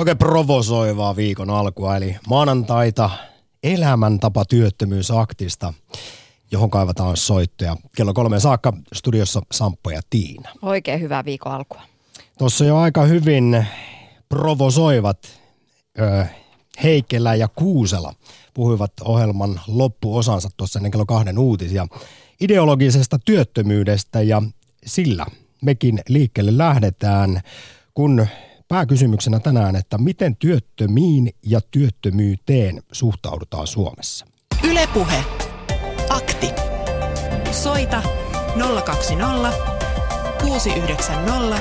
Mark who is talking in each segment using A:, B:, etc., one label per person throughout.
A: Oikein provosoivaa viikon alkua, eli maanantaita elämäntapa työttömyysaktista, johon kaivataan soittoja. Kello kolme saakka studiossa Samppo ja Tiina.
B: Oikein hyvää viikon alkua.
A: Tuossa jo aika hyvin provosoivat ö, Heikelä ja Kuusela puhuivat ohjelman loppuosansa tuossa ennen kello kahden uutisia ideologisesta työttömyydestä ja sillä mekin liikkeelle lähdetään, kun pääkysymyksenä tänään, että miten työttömiin ja työttömyyteen suhtaudutaan Suomessa.
C: Ylepuhe. Akti. Soita 020 690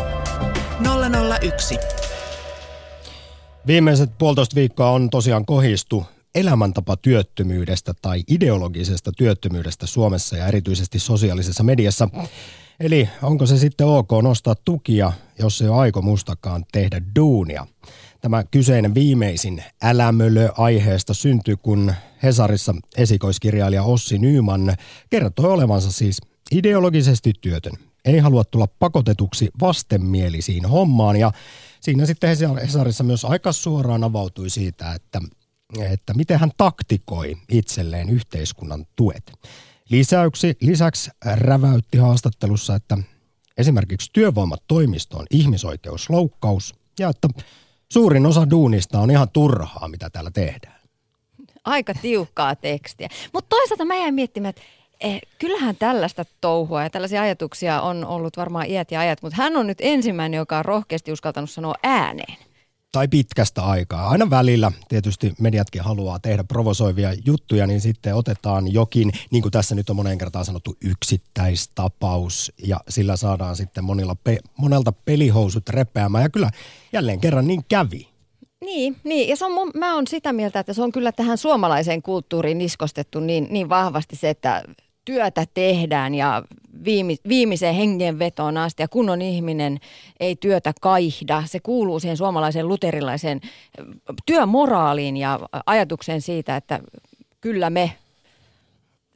C: 001.
A: Viimeiset puolitoista viikkoa on tosiaan kohistu elämäntapa työttömyydestä tai ideologisesta työttömyydestä Suomessa ja erityisesti sosiaalisessa mediassa. Eli onko se sitten ok nostaa tukia, jos ei ole aikomustakaan tehdä duunia? Tämä kyseinen viimeisin älämölö aiheesta syntyi, kun Hesarissa esikoiskirjailija Ossi Nyyman kertoi olevansa siis ideologisesti työtön. Ei halua tulla pakotetuksi vastenmielisiin hommaan ja siinä sitten Hesarissa myös aika suoraan avautui siitä, että, että miten hän taktikoi itselleen yhteiskunnan tuet. Lisäyksi, lisäksi räväytti haastattelussa, että esimerkiksi työvoimatoimisto on ihmisoikeusloukkaus ja että suurin osa duunista on ihan turhaa, mitä täällä tehdään.
B: Aika tiukkaa tekstiä. Mutta toisaalta mä jäin miettimään, että eh, kyllähän tällaista touhua ja tällaisia ajatuksia on ollut varmaan iät ja ajat, mutta hän on nyt ensimmäinen, joka on rohkeasti uskaltanut sanoa ääneen
A: tai pitkästä aikaa. Aina välillä tietysti mediatkin haluaa tehdä provosoivia juttuja, niin sitten otetaan jokin, niin kuin tässä nyt on moneen kertaan sanottu, yksittäistapaus ja sillä saadaan sitten monilla pe- monelta pelihousut repeämään ja kyllä jälleen kerran niin kävi.
B: Niin, niin. ja se on mun, mä oon sitä mieltä, että se on kyllä tähän suomalaiseen kulttuuriin iskostettu niin, niin vahvasti se, että työtä tehdään ja viimi, viimeiseen hengenvetoon asti. Ja kunnon ihminen ei työtä kaihda. Se kuuluu siihen suomalaiseen luterilaiseen työmoraaliin ja ajatukseen siitä, että kyllä me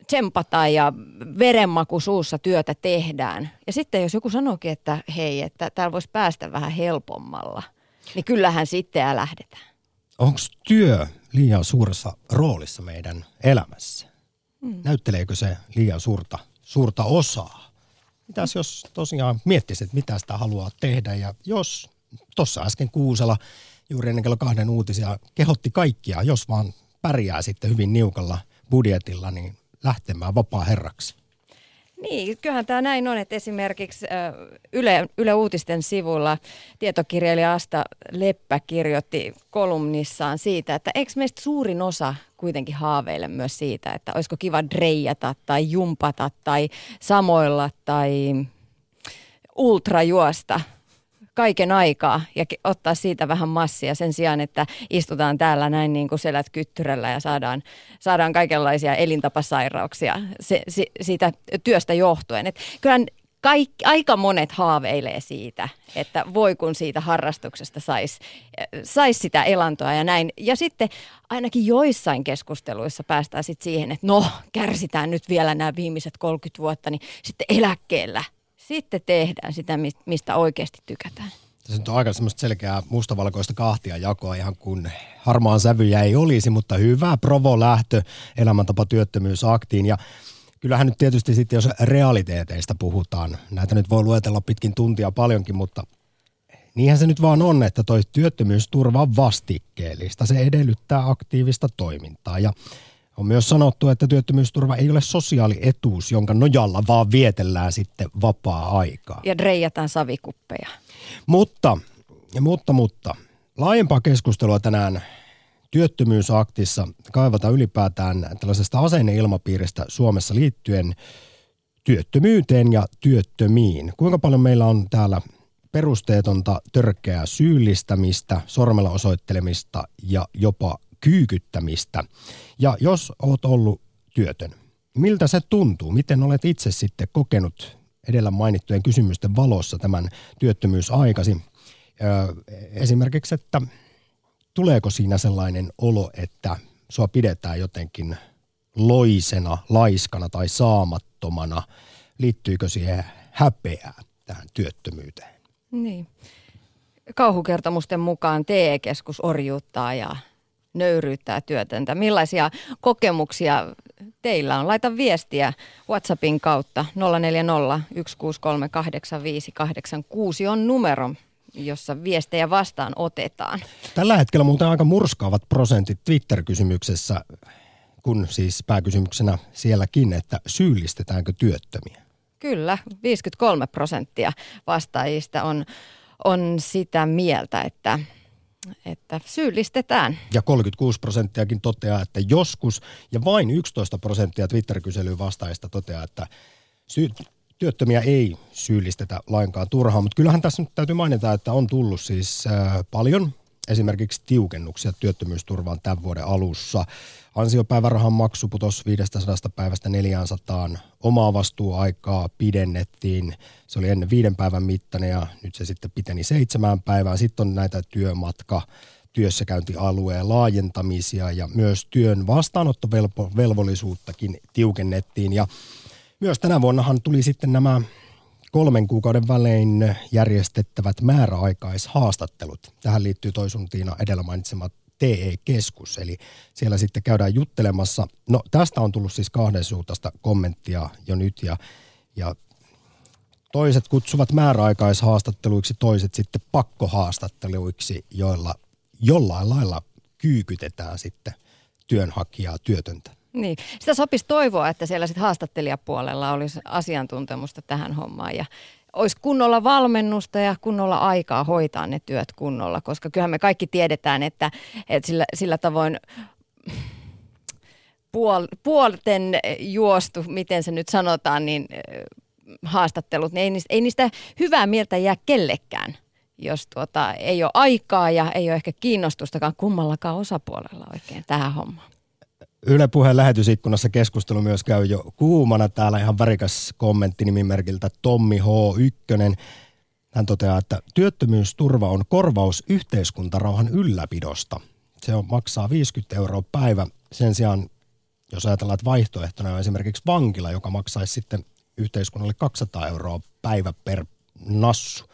B: tsempataan ja verenmaku suussa työtä tehdään. Ja sitten jos joku sanoikin, että hei, että täällä voisi päästä vähän helpommalla, niin kyllähän sitten lähdetään.
A: Onko työ liian suuressa roolissa meidän elämässä? Mm. Näytteleekö se liian suurta, suurta osaa? Mitäs jos tosiaan miettisit, mitä sitä haluaa tehdä ja jos tuossa äsken Kuusela juuri ennen kello kahden uutisia kehotti kaikkia, jos vaan pärjää sitten hyvin niukalla budjetilla, niin lähtemään vapaa herraksi.
B: Niin, kyllähän tämä näin on, että esimerkiksi Yle, Yle Uutisten sivulla tietokirjailija Asta Leppä kirjoitti kolumnissaan siitä, että eikö meistä suurin osa kuitenkin haaveille myös siitä, että olisiko kiva dreijata tai jumpata tai samoilla tai ultrajuosta kaiken aikaa ja ottaa siitä vähän massia sen sijaan, että istutaan täällä näin niin kuin selät kyttyrällä ja saadaan, saadaan kaikenlaisia elintapasairauksia se, se, siitä työstä johtuen. Et kyllähän kaikki, aika monet haaveilee siitä, että voi kun siitä harrastuksesta saisi sais sitä elantoa ja näin. Ja sitten ainakin joissain keskusteluissa päästään sitten siihen, että no kärsitään nyt vielä nämä viimeiset 30 vuotta, niin sitten eläkkeellä sitten tehdään sitä, mistä oikeasti tykätään.
A: Tässä nyt on aika semmoista selkeää mustavalkoista kahtia jakoa ihan kun harmaan sävyjä ei olisi, mutta hyvä provo-lähtö elämäntapa työttömyysaktiin. Ja kyllähän nyt tietysti sitten, jos realiteeteista puhutaan, näitä nyt voi luetella pitkin tuntia paljonkin, mutta niinhän se nyt vaan on, että toi työttömyysturva on vastikkeellista. Se edellyttää aktiivista toimintaa ja on myös sanottu, että työttömyysturva ei ole sosiaalietuus, jonka nojalla vaan vietellään sitten vapaa-aikaa.
B: Ja reijataan savikuppeja.
A: Mutta, mutta, mutta, laajempaa keskustelua tänään työttömyysaktissa kaivataan ylipäätään tällaisesta asenneilmapiiristä Suomessa liittyen työttömyyteen ja työttömiin. Kuinka paljon meillä on täällä perusteetonta törkeää syyllistämistä, sormella osoittelemista ja jopa kyykyttämistä. Ja jos olet ollut työtön, miltä se tuntuu? Miten olet itse sitten kokenut edellä mainittujen kysymysten valossa tämän työttömyysaikasi? Esimerkiksi, että tuleeko siinä sellainen olo, että sua pidetään jotenkin loisena, laiskana tai saamattomana? Liittyykö siihen häpeää tähän työttömyyteen?
B: Niin. kauhukertomusten mukaan TE-keskus orjuuttaa ja nöyryyttää työtöntä. Millaisia kokemuksia teillä on? Laita viestiä WhatsAppin kautta 040 163 8586 on numero, jossa viestejä vastaan otetaan.
A: Tällä hetkellä muuten aika murskaavat prosentit Twitter-kysymyksessä, kun siis pääkysymyksenä sielläkin, että syyllistetäänkö työttömiä?
B: Kyllä, 53 prosenttia vastaajista on, on sitä mieltä, että että syyllistetään.
A: Ja 36 prosenttiakin toteaa, että joskus, ja vain 11 prosenttia Twitter-kyselyyn vastaajista toteaa, että sy- työttömiä ei syyllistetä lainkaan turhaan. Mutta kyllähän tässä nyt täytyy mainita, että on tullut siis äh, paljon esimerkiksi tiukennuksia työttömyysturvaan tämän vuoden alussa. Ansiopäivärahan maksu putosi 500 päivästä 400. Omaa vastuuaikaa pidennettiin. Se oli ennen viiden päivän mittainen ja nyt se sitten piteni seitsemään päivään. Sitten on näitä työmatka työssäkäyntialueen laajentamisia ja myös työn vastaanottovelvollisuuttakin tiukennettiin. Ja myös tänä vuonnahan tuli sitten nämä kolmen kuukauden välein järjestettävät määräaikaishaastattelut. Tähän liittyy toisun Tiina edellä mainitsema TE-keskus, eli siellä sitten käydään juttelemassa. No tästä on tullut siis kahden suuntaista kommenttia jo nyt ja, ja toiset kutsuvat määräaikaishaastatteluiksi, toiset sitten pakkohaastatteluiksi, joilla jollain lailla kyykytetään sitten työnhakijaa, työtöntä.
B: Niin, sitä sopisi toivoa, että siellä sitten haastattelijapuolella olisi asiantuntemusta tähän hommaan ja olisi kunnolla valmennusta ja kunnolla aikaa hoitaa ne työt kunnolla, koska kyllähän me kaikki tiedetään, että, että sillä, sillä tavoin puol, puolten juostu, miten se nyt sanotaan, niin haastattelut, niin ei niistä, ei niistä hyvää mieltä jää kellekään jos tuota, ei ole aikaa ja ei ole ehkä kiinnostustakaan kummallakaan osapuolella oikein tähän hommaan.
A: Yle Puheen lähetysikkunassa keskustelu myös käy jo kuumana. Täällä ihan värikäs kommentti nimimerkiltä Tommi H1. Hän toteaa, että työttömyysturva on korvaus yhteiskuntarauhan ylläpidosta. Se on, maksaa 50 euroa päivä. Sen sijaan, jos ajatellaan, että vaihtoehtona on esimerkiksi vankila, joka maksaisi sitten yhteiskunnalle 200 euroa päivä per nassu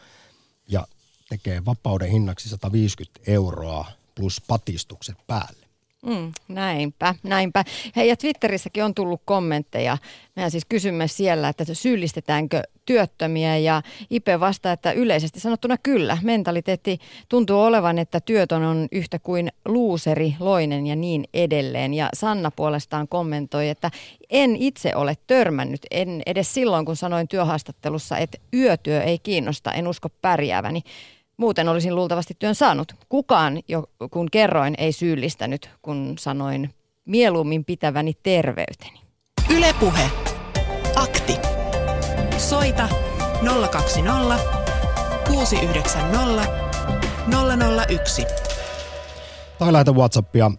A: ja tekee vapauden hinnaksi 150 euroa plus patistukset päälle.
B: Mm, näinpä, näinpä. Hei, ja Twitterissäkin on tullut kommentteja. Mehän siis kysymme siellä, että syyllistetäänkö työttömiä ja Ipe vastaa, että yleisesti sanottuna kyllä. Mentaliteetti tuntuu olevan, että työtön on yhtä kuin luuseri, loinen ja niin edelleen. Ja Sanna puolestaan kommentoi, että en itse ole törmännyt, en edes silloin kun sanoin työhaastattelussa, että yötyö ei kiinnosta, en usko pärjääväni. Muuten olisin luultavasti työn saanut. Kukaan, jo, kun kerroin, ei syyllistänyt, kun sanoin mieluummin pitäväni terveyteni.
C: Ylepuhe. Akti. Soita 020 690 001.
A: Tai lähetä Whatsappia 0401638586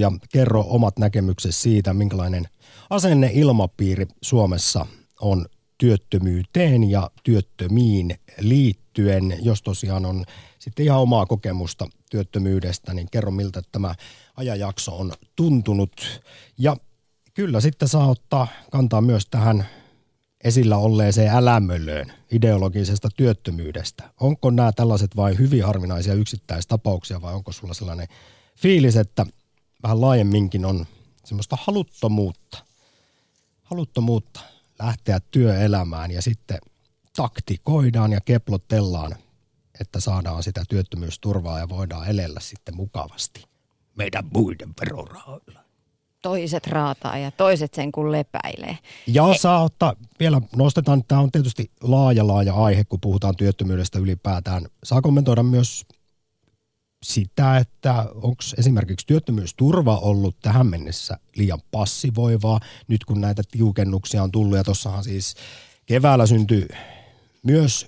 A: ja kerro omat näkemyksesi siitä, minkälainen asenne ilmapiiri Suomessa on työttömyyteen ja työttömiin liittyen. Jos tosiaan on sitten ihan omaa kokemusta työttömyydestä, niin kerro miltä tämä ajanjakso on tuntunut. Ja kyllä sitten saa ottaa kantaa myös tähän esillä olleeseen älämölöön ideologisesta työttömyydestä. Onko nämä tällaiset vain hyvin harvinaisia yksittäistapauksia vai onko sulla sellainen fiilis, että vähän laajemminkin on semmoista haluttomuutta, haluttomuutta lähteä työelämään ja sitten taktikoidaan ja keplotellaan, että saadaan sitä työttömyysturvaa ja voidaan elellä sitten mukavasti meidän muiden verorahoilla.
B: Toiset raataa ja toiset sen kun lepäilee.
A: Ja e- saa ottaa, vielä nostetaan, tämä on tietysti laaja laaja aihe, kun puhutaan työttömyydestä ylipäätään. Saa kommentoida myös sitä, että onko esimerkiksi työttömyysturva ollut tähän mennessä liian passivoivaa, nyt kun näitä tiukennuksia on tullut ja tuossahan siis keväällä syntyi myös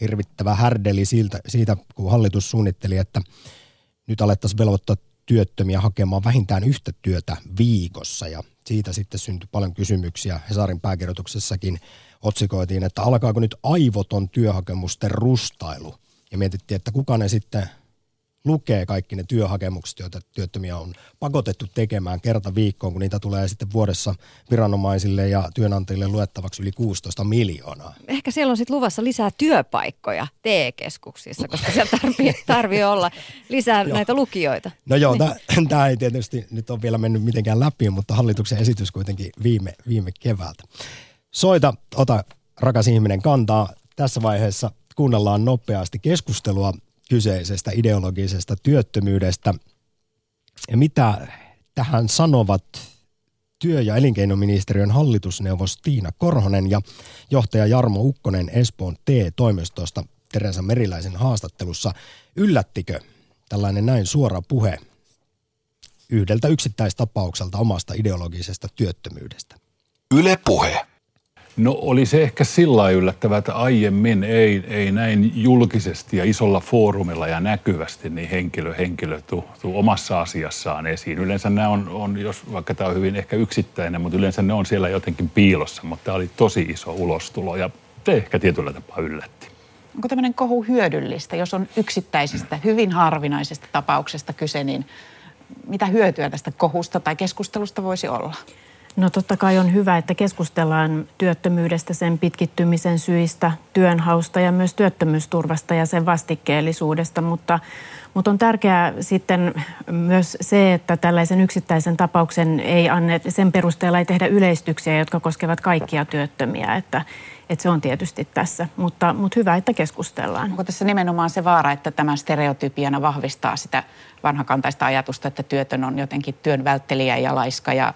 A: hirvittävä härdeli siitä, siitä, kun hallitus suunnitteli, että nyt alettaisiin velvoittaa työttömiä hakemaan vähintään yhtä työtä viikossa. Ja siitä sitten syntyi paljon kysymyksiä. Hesarin pääkirjoituksessakin otsikoitiin, että alkaako nyt aivoton työhakemusten rustailu. Ja mietittiin, että kuka ne sitten lukee kaikki ne työhakemukset, joita työttömiä on pakotettu tekemään kerta viikkoon, kun niitä tulee sitten vuodessa viranomaisille ja työnantajille luettavaksi yli 16 miljoonaa.
B: Ehkä siellä on sitten luvassa lisää työpaikkoja TE-keskuksissa, koska siellä tarvii, tarvii olla lisää näitä lukijoita.
A: No joo, niin. tämä ei tietysti nyt ole vielä mennyt mitenkään läpi, mutta hallituksen esitys kuitenkin viime, viime keväältä. Soita, ota rakas ihminen kantaa. Tässä vaiheessa kuunnellaan nopeasti keskustelua kyseisestä ideologisesta työttömyydestä. Ja mitä tähän sanovat työ- ja elinkeinoministeriön hallitusneuvos Tiina Korhonen ja johtaja Jarmo Ukkonen Espoon T-toimistosta Teresa Meriläisen haastattelussa. Yllättikö tällainen näin suora puhe yhdeltä yksittäistapaukselta omasta ideologisesta työttömyydestä?
D: Yle puhe.
E: No oli se ehkä sillä yllättävää, että aiemmin ei, ei näin julkisesti ja isolla foorumilla ja näkyvästi niin henkilö, henkilö tuu, tuu omassa asiassaan esiin. Yleensä nämä on, on, jos vaikka tämä on hyvin ehkä yksittäinen, mutta yleensä ne on siellä jotenkin piilossa, mutta tämä oli tosi iso ulostulo ja te ehkä tietyllä tapaa yllätti.
F: Onko tämmöinen kohu hyödyllistä, jos on yksittäisestä, hyvin harvinaisesta tapauksesta kyse, niin mitä hyötyä tästä kohusta tai keskustelusta voisi olla?
G: No totta kai on hyvä, että keskustellaan työttömyydestä, sen pitkittymisen syistä, työnhausta ja myös työttömyysturvasta ja sen vastikkeellisuudesta, mutta, mutta on tärkeää sitten myös se, että tällaisen yksittäisen tapauksen ei anne, sen perusteella ei tehdä yleistyksiä, jotka koskevat kaikkia työttömiä, että, että se on tietysti tässä, mutta, mutta hyvä, että keskustellaan.
F: Onko tässä nimenomaan se vaara, että tämä stereotypiana vahvistaa sitä vanhakantaista ajatusta, että työtön on jotenkin työn välttelijä ja laiska ja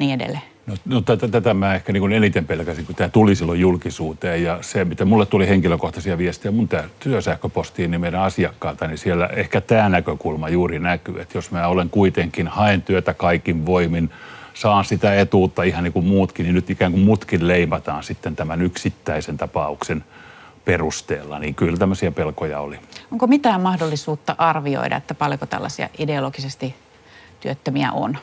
F: niin edelleen?
E: No, no tätä, tätä mä ehkä niin eniten pelkäsin, kun tämä tuli silloin julkisuuteen ja se, mitä mulle tuli henkilökohtaisia viestejä mun työsähköpostiin niin meidän asiakkaalta, niin siellä ehkä tämä näkökulma juuri näkyy, että jos mä olen kuitenkin, haen työtä kaikin voimin, saan sitä etuutta ihan niin kuin muutkin, niin nyt ikään kuin mutkin leimataan sitten tämän yksittäisen tapauksen perusteella, niin kyllä tämmöisiä pelkoja oli.
F: Onko mitään mahdollisuutta arvioida, että paljonko tällaisia ideologisesti työttömiä on?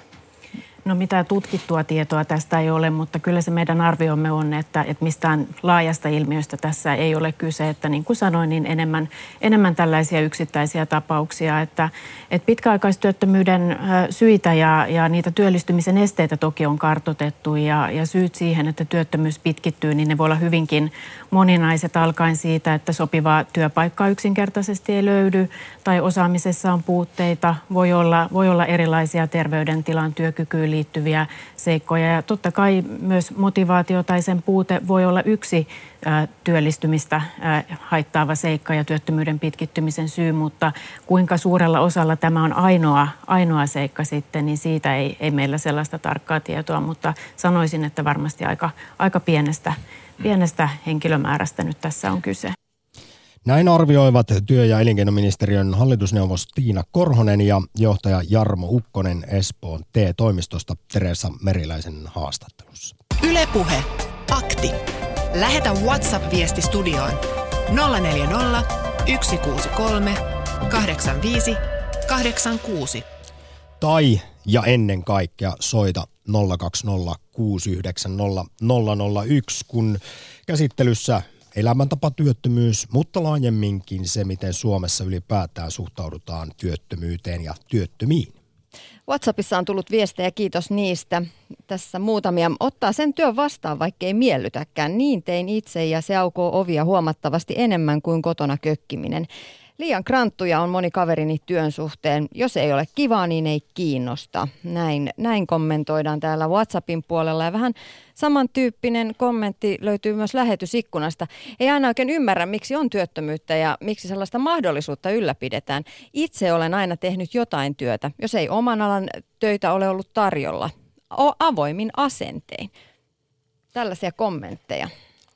G: No mitä tutkittua tietoa tästä ei ole, mutta kyllä se meidän arviomme on, että, että mistään laajasta ilmiöstä tässä ei ole kyse. Että niin kuin sanoin, niin enemmän, enemmän tällaisia yksittäisiä tapauksia. Että, että pitkäaikaistyöttömyyden syitä ja, ja niitä työllistymisen esteitä toki on kartotettu ja, ja syyt siihen, että työttömyys pitkittyy, niin ne voi olla hyvinkin moninaiset alkaen siitä, että sopivaa työpaikkaa yksinkertaisesti ei löydy tai osaamisessa on puutteita. Voi olla, voi olla erilaisia terveydentilan työkykyyn liittyviä seikkoja ja totta kai myös motivaatio tai sen puute voi olla yksi työllistymistä haittaava seikka ja työttömyyden pitkittymisen syy, mutta kuinka suurella osalla tämä on ainoa, ainoa seikka sitten, niin siitä ei, ei meillä sellaista tarkkaa tietoa, mutta sanoisin, että varmasti aika, aika pienestä, pienestä henkilömäärästä nyt tässä on kyse.
A: Näin arvioivat työ- ja elinkeinoministeriön hallitusneuvos Tiina Korhonen ja johtaja Jarmo Ukkonen Espoon T-toimistosta Teresa Meriläisen haastattelussa.
C: Ylepuhe Akti. Lähetä WhatsApp-viesti studioon 040 163 85 86.
A: Tai ja ennen kaikkea soita 020 690 001, kun käsittelyssä elämäntapatyöttömyys, mutta laajemminkin se, miten Suomessa ylipäätään suhtaudutaan työttömyyteen ja työttömiin.
B: WhatsAppissa on tullut viestejä, kiitos niistä. Tässä muutamia. Ottaa sen työn vastaan, vaikka ei miellytäkään. Niin tein itse ja se aukoo ovia huomattavasti enemmän kuin kotona kökkiminen. Liian kranttuja on moni kaverini työn suhteen. Jos ei ole kivaa, niin ei kiinnosta. Näin, näin kommentoidaan täällä WhatsAppin puolella. Ja vähän samantyyppinen kommentti löytyy myös lähetysikkunasta. Ei aina oikein ymmärrä, miksi on työttömyyttä ja miksi sellaista mahdollisuutta ylläpidetään. Itse olen aina tehnyt jotain työtä, jos ei oman alan töitä ole ollut tarjolla. O- avoimin asentein. Tällaisia kommentteja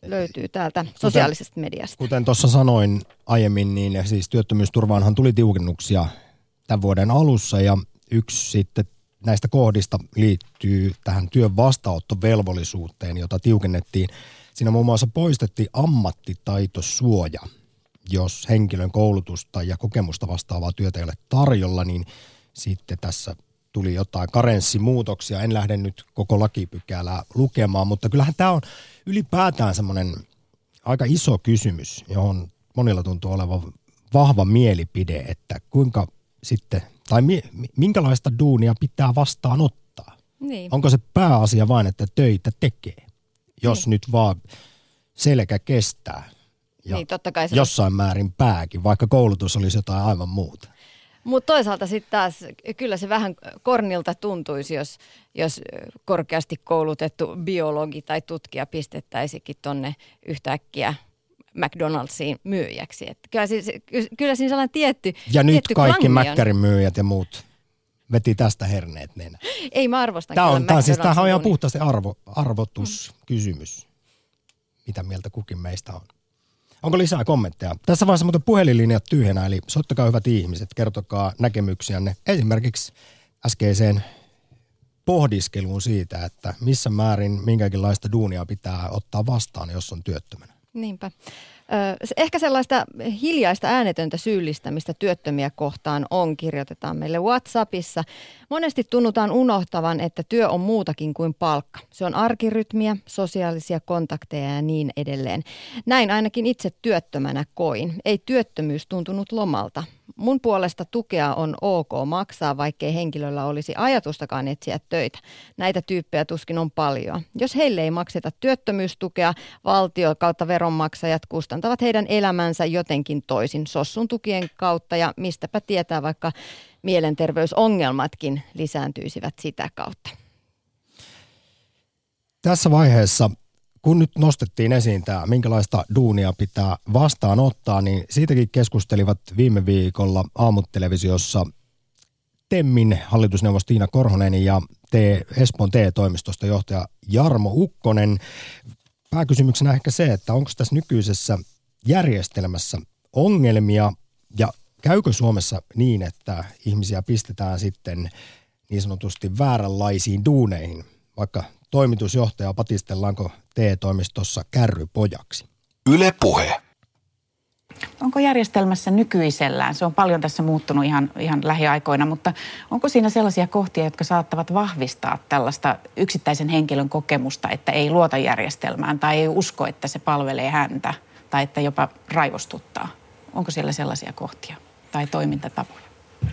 B: löytyy täältä sosiaalisesta mediasta.
A: Kuten tuossa sanoin aiemmin, niin siis työttömyysturvaanhan tuli tiukennuksia tämän vuoden alussa ja yksi sitten näistä kohdista liittyy tähän työn vastaanottovelvollisuuteen, jota tiukennettiin. Siinä muun muassa poistettiin ammattitaitosuoja. Jos henkilön koulutusta ja kokemusta vastaavaa työtä ei ole tarjolla, niin sitten tässä tuli jotain karenssimuutoksia. En lähde nyt koko lakipykälää lukemaan, mutta kyllähän tämä on ylipäätään semmoinen aika iso kysymys, johon monilla tuntuu olevan vahva mielipide, että kuinka sitten, tai mi, minkälaista duunia pitää vastaanottaa?
B: Niin.
A: Onko se pääasia vain, että töitä tekee, jos
B: Niin.
A: nyt vaan selkä kestää ja
B: Niin, totta kai se
A: jossain määrin pääkin, vaikka koulutus olisi jotain aivan muuta.
B: Mutta toisaalta sitten taas kyllä se vähän kornilta tuntuisi, jos, jos korkeasti koulutettu biologi tai tutkija pistettäisikin tonne yhtäkkiä McDonald'siin myyjäksi. Et kyllä, siis, kyllä siinä sellainen tietty
A: Ja nyt
B: tietty
A: kaikki. Mäkkärin myyjät ja muut veti tästä herneet nenä.
B: Ei mä arvostan
A: Tämä on, tämä siis, tämähän on ihan puhtaasti arvo, arvotuskysymys. Mitä mieltä kukin meistä on? Onko lisää kommentteja? Tässä vaiheessa muuten puhelinlinjat tyhjänä, eli soittakaa hyvät ihmiset, kertokaa näkemyksiänne esimerkiksi äskeiseen pohdiskeluun siitä, että missä määrin minkäkinlaista duunia pitää ottaa vastaan, jos on työttömänä.
B: Niinpä. Ehkä sellaista hiljaista äänetöntä syyllistämistä työttömiä kohtaan on, kirjoitetaan meille WhatsAppissa. Monesti tunnutaan unohtavan, että työ on muutakin kuin palkka. Se on arkirytmiä, sosiaalisia kontakteja ja niin edelleen. Näin ainakin itse työttömänä koin. Ei työttömyys tuntunut lomalta. Mun puolesta tukea on ok maksaa, vaikkei henkilöllä olisi ajatustakaan etsiä töitä. Näitä tyyppejä tuskin on paljon. Jos heille ei makseta työttömyystukea, valtio kautta veronmaksajat kustantavat heidän elämänsä jotenkin toisin sossun tukien kautta ja mistäpä tietää vaikka mielenterveysongelmatkin lisääntyisivät sitä kautta.
A: Tässä vaiheessa, kun nyt nostettiin esiin tämä, minkälaista duunia pitää vastaanottaa, niin siitäkin keskustelivat viime viikolla aamutelevisiossa Temmin hallitusneuvos Tiina Korhonen ja te, Espoon TE-toimistosta johtaja Jarmo Ukkonen. Pääkysymyksenä ehkä se, että onko tässä nykyisessä järjestelmässä ongelmia käykö Suomessa niin, että ihmisiä pistetään sitten niin sanotusti vääränlaisiin duuneihin, vaikka toimitusjohtaja patistellaanko TE-toimistossa kärrypojaksi?
D: Yle Puhe.
F: Onko järjestelmässä nykyisellään, se on paljon tässä muuttunut ihan, ihan lähiaikoina, mutta onko siinä sellaisia kohtia, jotka saattavat vahvistaa tällaista yksittäisen henkilön kokemusta, että ei luota järjestelmään tai ei usko, että se palvelee häntä tai että jopa raivostuttaa? Onko siellä sellaisia kohtia tai toimintatapoja?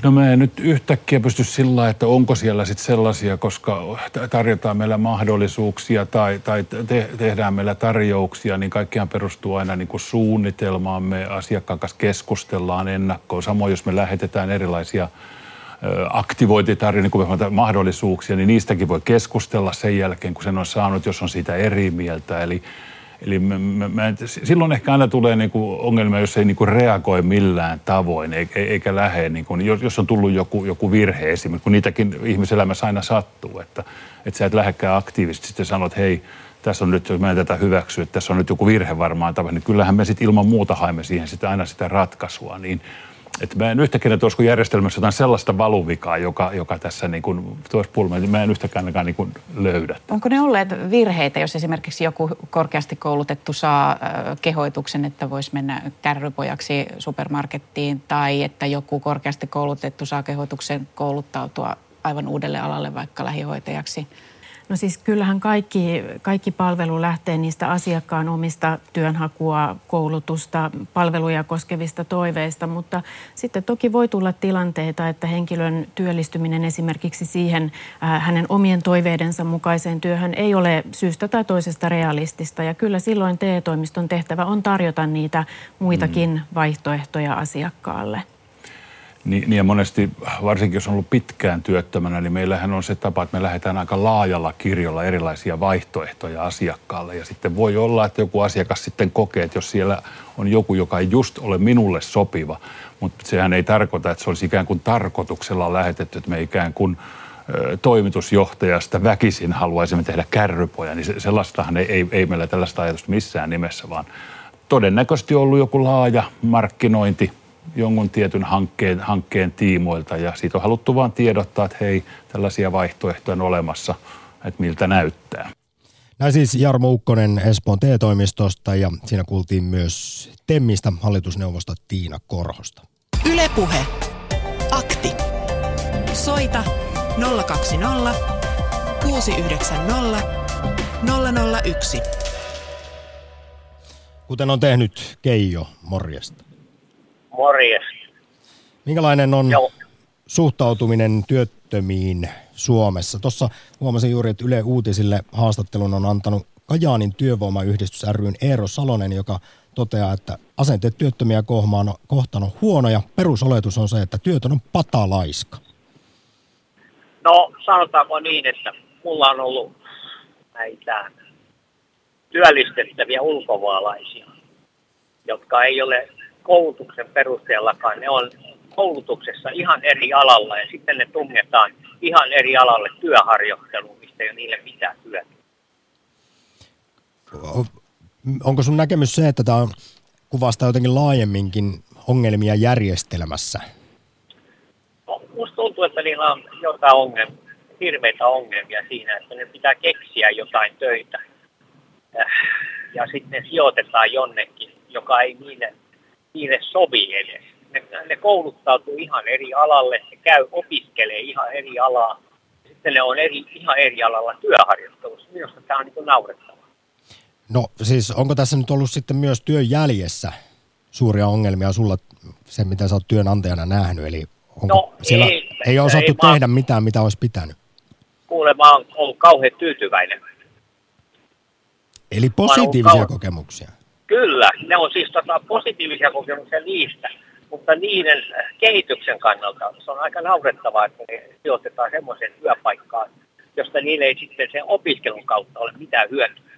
E: No mä en nyt yhtäkkiä pysty sillä että onko siellä sitten sellaisia, koska tarjotaan meillä mahdollisuuksia tai, tai te, tehdään meillä tarjouksia, niin kaikkihan perustuu aina niin kuin suunnitelmaan. Me asiakkaan kanssa keskustellaan ennakkoon. Samoin jos me lähetetään erilaisia aktivointitarjoja, niin mahdollisuuksia, niin niistäkin voi keskustella sen jälkeen, kun sen on saanut, jos on siitä eri mieltä. Eli Eli mä, mä, mä, silloin ehkä aina tulee niinku ongelmia, jos ei niinku reagoi millään tavoin, eikä, eikä lähde, niinku, jos, jos on tullut joku, joku virhe esimerkiksi, kun niitäkin ihmiselämässä aina sattuu, että, että sä et lähdekään aktiivisesti sitten sanot, hei, tässä on nyt, jos mä en tätä hyväksy, että tässä on nyt joku virhe varmaan tapahtunut, niin kyllähän me sitten ilman muuta haemme siihen sitä, aina sitä ratkaisua, niin että mä en yhtäkkiä, että olisiko järjestelmässä jotain sellaista valuvikaa, joka, joka tässä niin kuin, tuossa pulma, niin mä en yhtäkään ainakaan niin kuin löydä.
F: Onko ne olleet virheitä, jos esimerkiksi joku korkeasti koulutettu saa kehoituksen, että voisi mennä kärrypojaksi supermarkettiin, tai että joku korkeasti koulutettu saa kehoituksen kouluttautua aivan uudelle alalle, vaikka lähihoitajaksi?
G: No siis kyllähän kaikki, kaikki palvelu lähtee niistä asiakkaan omista työnhakua, koulutusta, palveluja koskevista toiveista, mutta sitten toki voi tulla tilanteita, että henkilön työllistyminen esimerkiksi siihen äh, hänen omien toiveidensa mukaiseen työhön ei ole syystä tai toisesta realistista. Ja kyllä silloin TE-toimiston tehtävä on tarjota niitä muitakin mm. vaihtoehtoja asiakkaalle.
E: Niin, niin ja monesti, varsinkin jos on ollut pitkään työttömänä, niin meillähän on se tapa, että me lähdetään aika laajalla kirjolla erilaisia vaihtoehtoja asiakkaalle. Ja sitten voi olla, että joku asiakas sitten kokee, että jos siellä on joku, joka ei just ole minulle sopiva, mutta sehän ei tarkoita, että se olisi ikään kuin tarkoituksella lähetetty, että me ikään kuin toimitusjohtajasta väkisin haluaisimme tehdä kärrypoja, niin se, sellaistahan ei, ei, ei meillä tällaista ajatusta missään nimessä, vaan todennäköisesti ollut joku laaja markkinointi, jonkun tietyn hankkeen, hankkeen tiimoilta ja siitä on haluttu vain tiedottaa, että hei, tällaisia vaihtoehtoja on olemassa, että miltä näyttää.
A: Näin siis Jarmo Ukkonen Espoon TE-toimistosta ja siinä kuultiin myös Temmistä hallitusneuvosta Tiina Korhosta.
C: Ylepuhe. Akti. Soita 020 690 001.
A: Kuten on tehnyt Keijo, morjesta.
H: Morjes.
A: Minkälainen on
H: Joo.
A: suhtautuminen työttömiin Suomessa. Tuossa huomasin juuri, että Yle Uutisille haastattelun on antanut Kajaanin työvoimayhdistys ryn Eero Salonen, joka toteaa, että asenteet työttömiä kohtaan on huonoja. Perusoletus on se, että työtön on patalaiska.
D: No sanotaanko niin, että mulla on ollut näitä työllistettäviä ulkomaalaisia, jotka ei ole koulutuksen perusteellakaan. Ne on koulutuksessa ihan eri alalla ja sitten ne tunnetaan ihan eri alalle työharjoitteluun, mistä ei ole niille mitään työtä.
A: Onko sun näkemys se, että tämä kuvastaa jotenkin laajemminkin ongelmia järjestelmässä?
D: No, musta tuntuu, että niillä on jotain ongelmia, hirveitä ongelmia siinä, että ne pitää keksiä jotain töitä. Äh, ja sitten ne sijoitetaan jonnekin, joka ei niille, niille sovi edes. Ne, ne kouluttautuu ihan eri alalle, ne käy, opiskelee ihan eri alaa. Sitten ne on eri, ihan eri alalla työharjoittelussa. Minusta tämä on niin naurettavaa.
A: No siis onko tässä nyt ollut sitten myös työn jäljessä suuria ongelmia sulla, se mitä sä oot työnantajana nähnyt, eli onko no, siellä ei, ei ole osattu ei, tehdä mä... mitään, mitä olisi pitänyt?
D: Kuule, mä oon ollut kauhean tyytyväinen.
A: Eli positiivisia kokemuksia?
D: Kyllä, ne on siis tota, positiivisia kokemuksia niistä, mutta niiden kehityksen kannalta se on aika naurettavaa, että ne sijoitetaan semmoiseen työpaikkaan, josta niille ei sitten sen opiskelun kautta ole mitään hyötyä.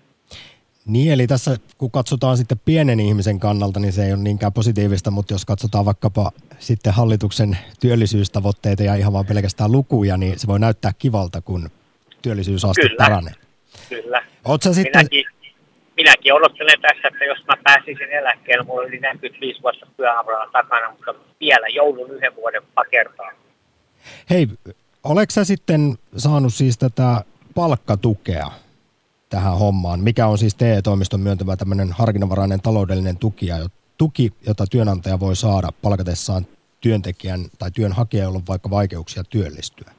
A: Niin, eli tässä kun katsotaan sitten pienen ihmisen kannalta, niin se ei ole niinkään positiivista, mutta jos katsotaan vaikkapa sitten hallituksen työllisyystavoitteita ja ihan vaan pelkästään lukuja, niin se voi näyttää kivalta, kun työllisyysaste
D: Kyllä.
A: paranee.
D: Kyllä.
A: Sä sitten...
D: minäkin, minäkin odottelen tässä, että jos mä pääsisin eläkkeelle, mulla oli 45 vuotta työavralla takana, mutta vielä joulun yhden vuoden pakertaa.
A: Hei, oleks sä sitten saanut siis tätä palkkatukea tähän hommaan, mikä on siis TE-toimiston myöntämä tämmöinen harkinnanvarainen taloudellinen tuki, tuki, jota työnantaja voi saada palkatessaan työntekijän tai työnhakijan, jolla on vaikka vaikeuksia työllistyä?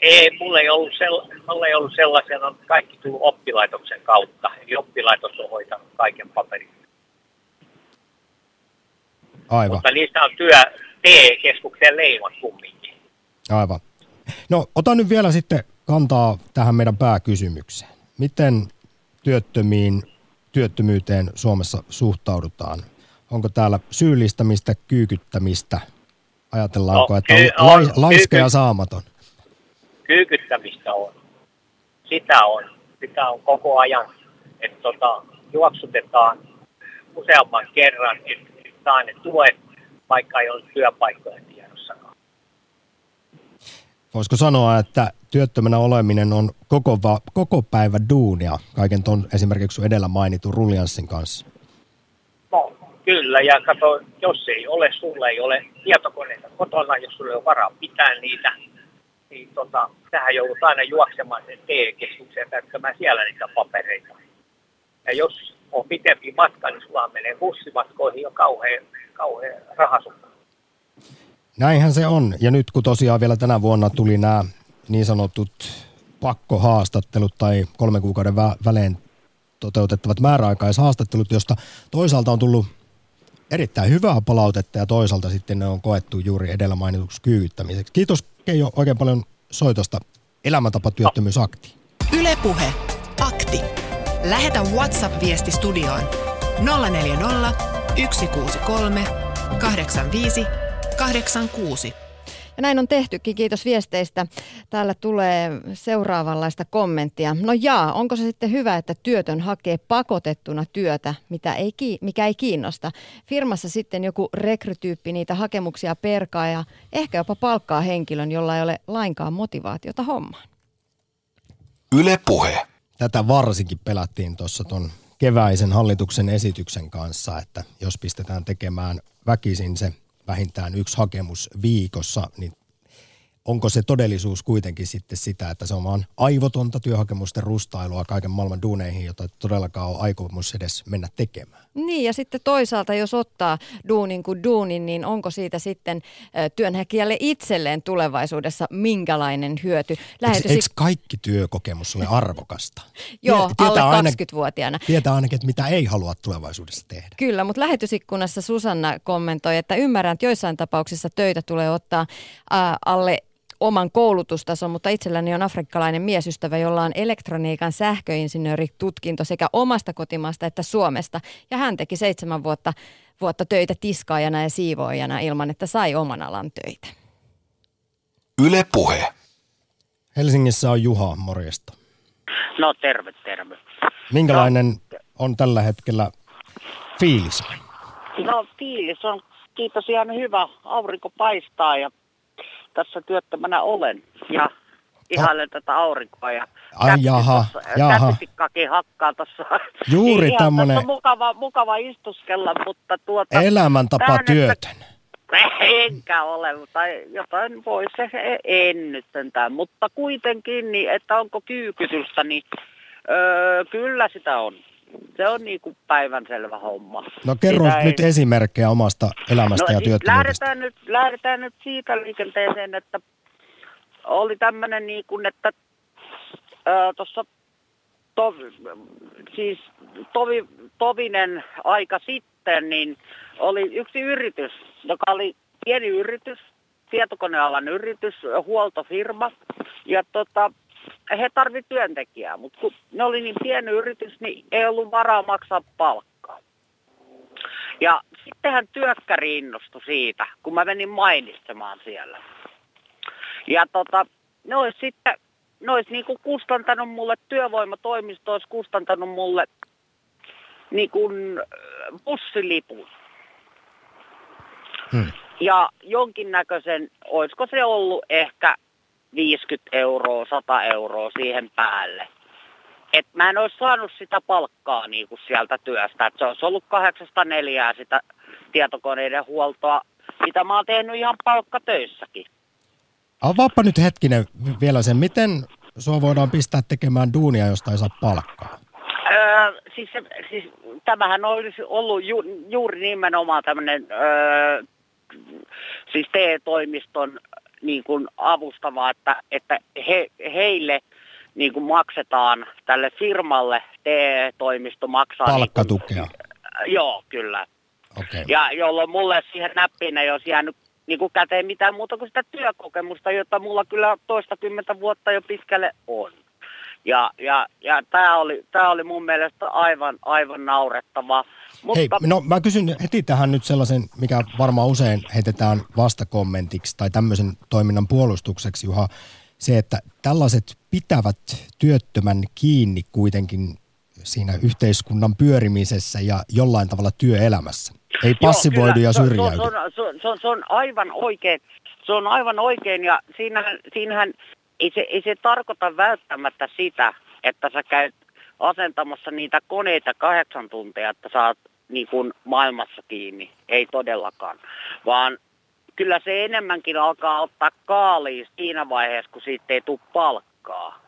D: Ei, mulla ei ollut, sell- mulla ei ollut sellaisia, on kaikki tullut oppilaitoksen kautta, eli oppilaitos on hoitanut kaiken paperin.
A: Aivan.
D: Mutta niistä on työ TE-keskuksen leimat kumminkin.
A: Aivan. No, otan nyt vielä sitten kantaa tähän meidän pääkysymykseen. Miten työttömiin, työttömyyteen Suomessa suhtaudutaan? Onko täällä syyllistämistä, kyykyttämistä? Ajatellaanko, no, että on, on laiska ja saamaton?
D: Kyykyttämistä on. Sitä on. Sitä on koko ajan. Että tota, juoksutetaan useamman kerran, että saa ne tuet, vaikka ei ole työpaikkoja tiedossakaan.
A: Voisiko sanoa, että työttömänä oleminen on koko, va, koko päivä duunia kaiken ton esimerkiksi edellä mainitun ruljanssin kanssa?
D: No, kyllä, ja kato, jos ei ole, sulle ei ole tietokoneita kotona, jos sulle on varaa pitää niitä, niin tota, tähän joudut aina juoksemaan sen TE-keskukseen täyttämään siellä niitä papereita. Ja jos on pitempi matka, niin sulla menee bussimatkoihin jo kauhean, kauhean rahasumma.
A: Näinhän se on. Ja nyt kun tosiaan vielä tänä vuonna tuli nämä niin sanotut pakkohaastattelut tai kolmen kuukauden vä- välein toteutettavat määräaikaishaastattelut, josta toisaalta on tullut erittäin hyvää palautetta ja toisaalta sitten ne on koettu juuri edellä mainituksi kyykyttämiseksi. Kiitos Keijo oikein paljon soitosta elämäntapatyöttömyysakti.
C: Ylepuhe Akti. Lähetä WhatsApp-viesti studioon 040 163 85 86.
B: Ja näin on tehtykin, kiitos viesteistä. Täällä tulee seuraavanlaista kommenttia. No jaa, onko se sitten hyvä, että työtön hakee pakotettuna työtä, mitä ei, mikä ei kiinnosta? Firmassa sitten joku rekrytyyppi niitä hakemuksia perkaa ja ehkä jopa palkkaa henkilön, jolla ei ole lainkaan motivaatiota hommaan.
A: Yle puhe. Tätä varsinkin pelättiin tuossa ton keväisen hallituksen esityksen kanssa, että jos pistetään tekemään väkisin se vähintään yksi hakemus viikossa, niin onko se todellisuus kuitenkin sitten sitä, että se on vaan aivotonta työhakemusten rustailua kaiken maailman duuneihin, jota todellakaan on aikomus edes mennä tekemään?
B: Niin ja sitten toisaalta jos ottaa duunin kuin duunin, niin onko siitä sitten työnhakijälle itselleen tulevaisuudessa minkälainen hyöty?
A: Lähetysi... Eikö kaikki työkokemus ole arvokasta?
B: Joo, alle 20-vuotiaana.
A: Tietää ainakin, että mitä ei halua tulevaisuudessa tehdä.
B: Kyllä, mutta lähetysikkunassa Susanna kommentoi, että ymmärrän, että joissain tapauksissa töitä tulee ottaa ää, alle oman koulutustason, mutta itselläni on afrikkalainen miesystävä, jolla on elektroniikan sähköinsinööritutkinto sekä omasta kotimaasta että Suomesta. Ja hän teki seitsemän vuotta, vuotta töitä tiskaajana ja siivoojana ilman, että sai oman alan töitä.
A: Yle Puhe. Helsingissä on Juha, morjesta.
H: No terve, terve.
A: Minkälainen no, on tällä hetkellä fiilis?
H: No fiilis on kiitos ihan hyvä. Aurinko paistaa ja tässä työttömänä olen ja ihailen tätä aurinkoa ja
A: Ai jaha, jaha.
H: hakkaa tuossa.
A: Juuri niin tämmöinen.
H: Mukava, mukava istuskella, mutta tuota...
A: Elämäntapa työtön.
H: Enkä ole, mutta jotain voi se en nyt sentään. Mutta kuitenkin, niin, että onko kyykytystä, niin öö, kyllä sitä on. Se on niin kuin päivänselvä homma.
A: No kerro Sitä nyt ei... esimerkkejä omasta elämästä no, ja työttömyydestä.
H: Lähdetään nyt, lähdetään nyt siitä liikenteeseen, että oli tämmöinen niin kuin, että tuossa to, siis tovi, tovinen aika sitten, niin oli yksi yritys, joka oli pieni yritys, tietokonealan yritys, huoltofirma. Ja tota, he tarvitsevat työntekijää, mutta kun ne oli niin pieni yritys, niin ei ollut varaa maksaa palkkaa. Ja sittenhän työkkäri innostui siitä, kun mä menin mainitsemaan siellä. Ja tota, ne olisi sitten, ne olisi niinku kustantanut mulle, työvoimatoimisto olisi kustantanut mulle niin kuin bussilipun. Hmm. Ja jonkinnäköisen, olisiko se ollut ehkä 50 euroa, 100 euroa siihen päälle. Et mä en olisi saanut sitä palkkaa niin kuin sieltä työstä. Et se olisi ollut kahdeksasta neljää sitä tietokoneiden huoltoa, mitä mä oon tehnyt ihan palkkatöissäkin.
A: Avaappa nyt hetkinen vielä sen, miten sua voidaan pistää tekemään duunia, josta ei saa palkkaa?
H: Öö, siis, siis tämähän olisi ollut ju, juuri nimenomaan tämmöinen öö, siis TE-toimiston niin kuin avustava, että, että he, heille niin kuin maksetaan tälle firmalle, TE-toimisto maksaa...
A: Palkkatukea.
H: Niin kuin, joo, kyllä.
A: Okay.
H: Ja jolloin mulle siihen näppiin ei olisi jäänyt niin kuin käteen mitään muuta kuin sitä työkokemusta, jota mulla kyllä toista kymmentä vuotta jo pitkälle on. Ja, ja, ja tämä oli, tää oli mun mielestä aivan, aivan naurettava.
A: Mutta... Hei, no mä kysyn heti tähän nyt sellaisen, mikä varmaan usein heitetään vastakommentiksi tai tämmöisen toiminnan puolustukseksi, Juha. Se, että tällaiset pitävät työttömän kiinni kuitenkin siinä yhteiskunnan pyörimisessä ja jollain tavalla työelämässä. Ei passivoidu ja syrjäydy. Se on,
H: se, on, se, on, se on aivan oikein. Se on aivan oikein ja siinähän, siinähän ei, se, ei se tarkoita välttämättä sitä, että sä käyt asentamassa niitä koneita kahdeksan tuntia, että saat niin kuin maailmassa kiinni. Ei todellakaan. Vaan kyllä se enemmänkin alkaa ottaa kaaliin siinä vaiheessa, kun siitä ei tule palkkaa.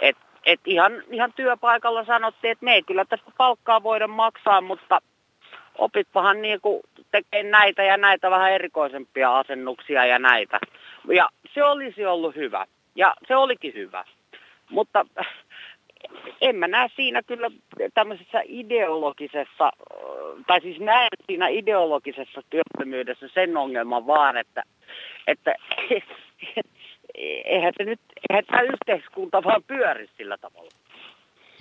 H: Et, et ihan, ihan työpaikalla sanottiin, että me ei kyllä tästä palkkaa voida maksaa, mutta opitpahan niin kuin tekee näitä ja näitä vähän erikoisempia asennuksia ja näitä. Ja se olisi ollut hyvä. Ja se olikin hyvä. Mutta en mä näe siinä kyllä tämmöisessä ideologisessa, tai siis näen siinä ideologisessa työttömyydessä sen ongelman vaan, että, että eihän se nyt, eihän tämä yhteiskunta vaan pyöri sillä tavalla.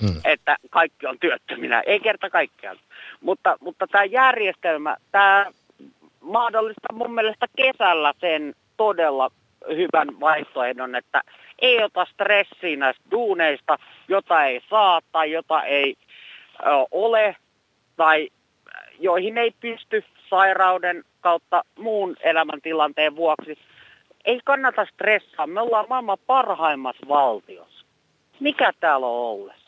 H: Hmm. Että kaikki on työttöminä, ei kerta kaikkiaan. Mutta, mutta tämä järjestelmä, tämä mahdollistaa mun mielestä kesällä sen todella hyvän vaihtoehdon, että ei ota stressiä näistä duuneista, jota ei saa tai jota ei ö, ole tai joihin ei pysty sairauden kautta muun elämäntilanteen vuoksi. Ei kannata stressaa. Me ollaan maailman parhaimmassa valtiossa. Mikä täällä on ollessa?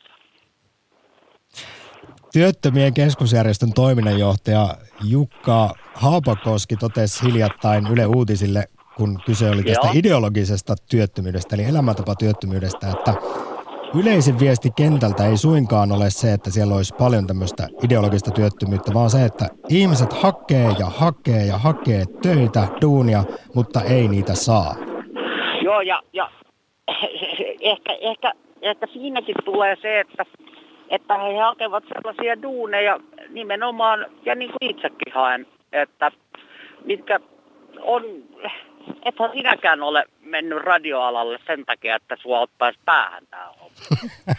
A: Työttömien keskusjärjestön toiminnanjohtaja Jukka Haapakoski totesi hiljattain Yle Uutisille kun kyse oli tästä Joo. ideologisesta työttömyydestä, eli elämäntapatyöttömyydestä, että yleisin viesti kentältä ei suinkaan ole se, että siellä olisi paljon tämmöistä ideologista työttömyyttä, vaan se, että ihmiset hakee ja hakee ja hakee töitä, duunia, mutta ei niitä saa.
H: Joo, ja, ja ehkä, ehkä, ehkä siinäkin tulee se, että, että he hakevat sellaisia duuneja nimenomaan, ja niin kuin itsekin haen, että mitkä on, ethän sinäkään ole mennyt radioalalle sen takia, että sua ottaisi päähän tämä homma.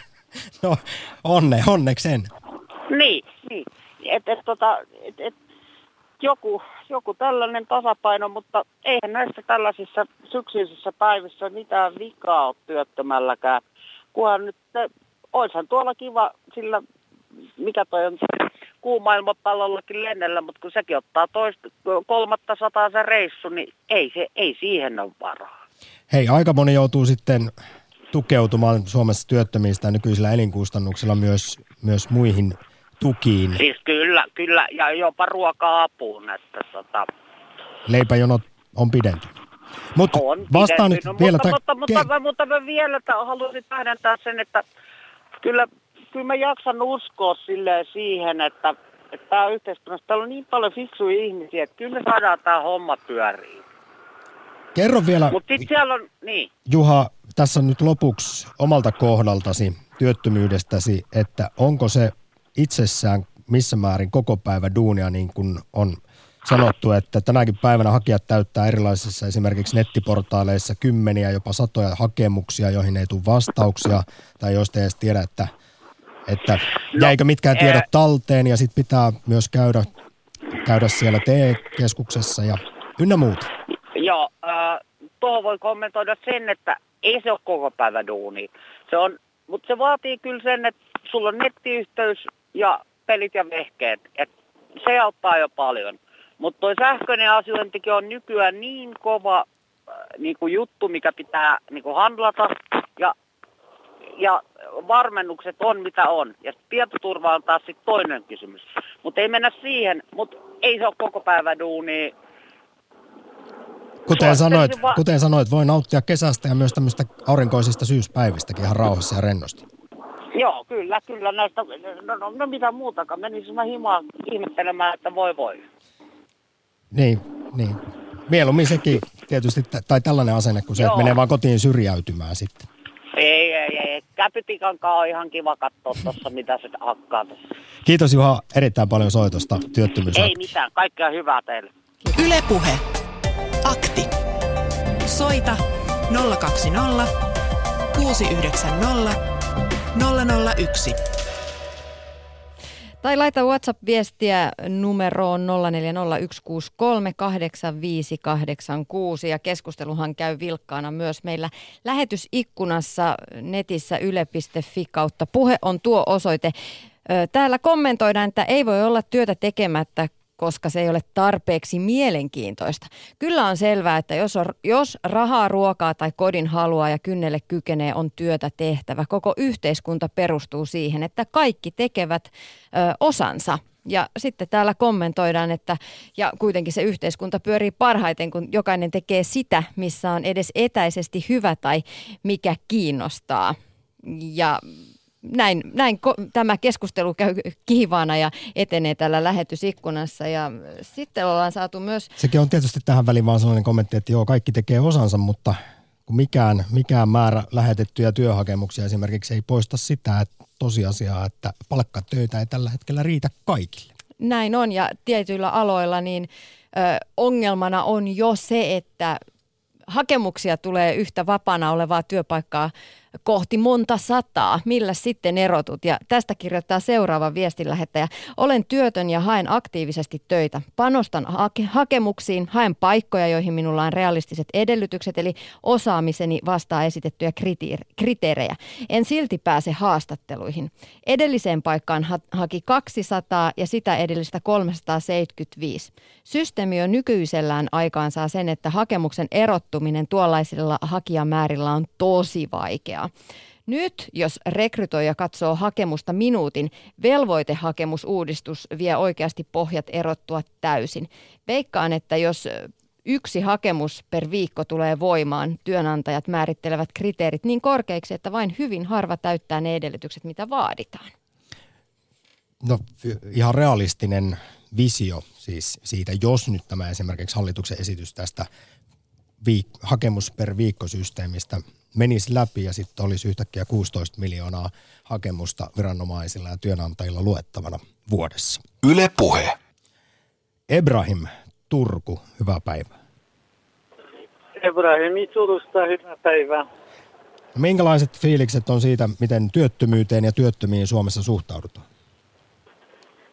A: no onne, onneksen.
H: Niin, niin. Et, et, tota, et, et, joku, joku tällainen tasapaino, mutta eihän näissä tällaisissa syksyisissä päivissä mitään vikaa ole työttömälläkään. Kunhan nyt, oishan tuolla kiva, sillä mikä toi on kuuma ilmapallollakin lennellä, mutta kun sekin ottaa toista, kolmatta sataa se reissu, niin ei, se, ei siihen ole varaa.
A: Hei, aika moni joutuu sitten tukeutumaan Suomessa työttömistä nykyisillä elinkustannuksilla myös, myös muihin tukiin.
H: Siis kyllä, kyllä, ja jopa ruoka-apuun. Että tota...
A: Leipäjonot on pidentynyt.
H: Mutta vastaan nyt
A: vielä...
H: Mutta, mutta, mutta, mutta, mutta mä vielä haluaisin tähdentää sen, että kyllä, kyllä mä jaksan uskoa silleen siihen, että, että tämä yhteiskunnassa täällä on niin paljon fiksuja ihmisiä, että kyllä me saadaan tämä homma pyöriin.
A: Kerro vielä,
H: Mut sit siellä on, niin.
A: Juha, tässä nyt lopuksi omalta kohdaltasi, työttömyydestäsi, että onko se itsessään missä määrin koko päivä duunia niin kuin on sanottu, että tänäkin päivänä hakijat täyttää erilaisissa esimerkiksi nettiportaaleissa kymmeniä, jopa satoja hakemuksia, joihin ei tule vastauksia tai joista ei edes tiedä, että, että no, jäikö mitkään tiedot talteen ja sitten pitää myös käydä, käydä siellä TE-keskuksessa ja ynnä muuta.
H: Joo, äh, tuohon voi kommentoida sen, että ei se ole koko päivä duuni. Se on, mutta se vaatii kyllä sen, että sulla on nettiyhteys ja pelit ja vehkeet. Et se auttaa jo paljon. Mutta tuo sähköinen asiointikin on nykyään niin kova äh, niin kuin juttu, mikä pitää niin kuin handlata. Ja, ja varmennukset on mitä on. Ja tietoturva on taas sitten toinen kysymys. Mutta ei mennä siihen, mutta ei se ole koko päivä duuni.
A: Kuten sanoit, kuten sanoit, voi nauttia kesästä ja myös tämmöistä aurinkoisista syyspäivistäkin ihan rauhassa ja rennosti.
H: Joo, kyllä, kyllä näistä, no, no, no mitä muutakaan, menisin mä himaan ihmettelemään, että voi voi.
A: Niin, niin. Mieluummin sekin tietysti, tai tällainen asenne kuin se, Joo. että menee vaan kotiin syrjäytymään sitten.
H: Käpytikankaan on ihan kiva katsoa tuossa, mitä se hakkaa tuossa.
A: Kiitos Juha erittäin paljon soitosta työttömyys.
H: Ei mitään, kaikkea hyvää teille.
C: Ylepuhe. Akti. Soita 020 690 001.
B: Tai laita WhatsApp-viestiä numeroon 0401638586 ja keskusteluhan käy vilkkaana myös meillä lähetysikkunassa netissä yle.fi kautta. Puhe on tuo osoite. Täällä kommentoidaan, että ei voi olla työtä tekemättä, koska se ei ole tarpeeksi mielenkiintoista. Kyllä on selvää, että jos, on, jos rahaa, ruokaa tai kodin haluaa ja kynnelle kykenee, on työtä tehtävä. Koko yhteiskunta perustuu siihen, että kaikki tekevät ö, osansa. Ja sitten täällä kommentoidaan, että ja kuitenkin se yhteiskunta pyörii parhaiten, kun jokainen tekee sitä, missä on edes etäisesti hyvä tai mikä kiinnostaa. Ja näin, näin ko- tämä keskustelu käy kihvaana ja etenee tällä lähetysikkunassa ja sitten ollaan saatu myös...
A: Sekin on tietysti tähän väliin vaan sellainen kommentti, että joo, kaikki tekee osansa, mutta kun mikään, mikään määrä lähetettyjä työhakemuksia esimerkiksi ei poista sitä että tosiasiaa, että palkkatöitä ei tällä hetkellä riitä kaikille.
B: Näin on ja tietyillä aloilla niin ö, ongelmana on jo se, että hakemuksia tulee yhtä vapaana olevaa työpaikkaa kohti monta sataa. Millä sitten erotut? Ja tästä kirjoittaa seuraava viestin lähettäjä. Olen työtön ja haen aktiivisesti töitä. Panostan hake- hakemuksiin, haen paikkoja, joihin minulla on realistiset edellytykset, eli osaamiseni vastaa esitettyjä kriteerejä. En silti pääse haastatteluihin. Edelliseen paikkaan ha- haki 200 ja sitä edellistä 375. Systeemi on nykyisellään aikaan saa sen, että hakemuksen erottuminen tuollaisilla hakijamäärillä on tosi vaikea asiaa. Nyt, jos rekrytoija katsoo hakemusta minuutin, velvoitehakemusuudistus vie oikeasti pohjat erottua täysin. Veikkaan, että jos yksi hakemus per viikko tulee voimaan, työnantajat määrittelevät kriteerit niin korkeiksi, että vain hyvin harva täyttää ne edellytykset, mitä vaaditaan.
A: No ihan realistinen visio siis siitä, jos nyt tämä esimerkiksi hallituksen esitys tästä viik- hakemus per viikkosysteemistä menisi läpi ja sitten olisi yhtäkkiä 16 miljoonaa hakemusta viranomaisilla ja työnantajilla luettavana vuodessa.
I: Yle Puhe.
A: Ebrahim Turku, hyvää päivää.
J: Ebrahimi Turusta, hyvää päivää.
A: Minkälaiset fiilikset on siitä, miten työttömyyteen ja työttömiin Suomessa suhtaudutaan?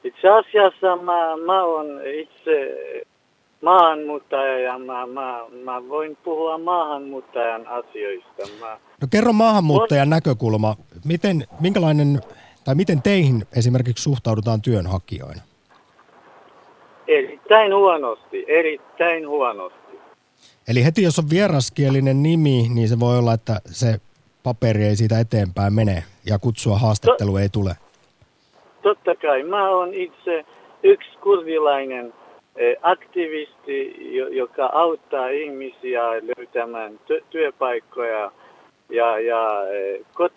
J: Itse asiassa mä, mä olen itse maahanmuuttaja ja mä, mä, mä voin puhua maahanmuuttajan asioista. Mä...
A: No kerro maahanmuuttajan näkökulma. Miten, minkälainen, tai miten teihin esimerkiksi suhtaudutaan työnhakijoina?
J: Erittäin huonosti, erittäin huonosti.
A: Eli heti jos on vieraskielinen nimi, niin se voi olla, että se paperi ei siitä eteenpäin mene ja kutsua haastattelu ei tule.
J: Totta kai. Mä oon itse yksi kurdilainen eh, aktivisti, joka auttaa ihmisiä löytämään työpaikkoja ja, ja kot,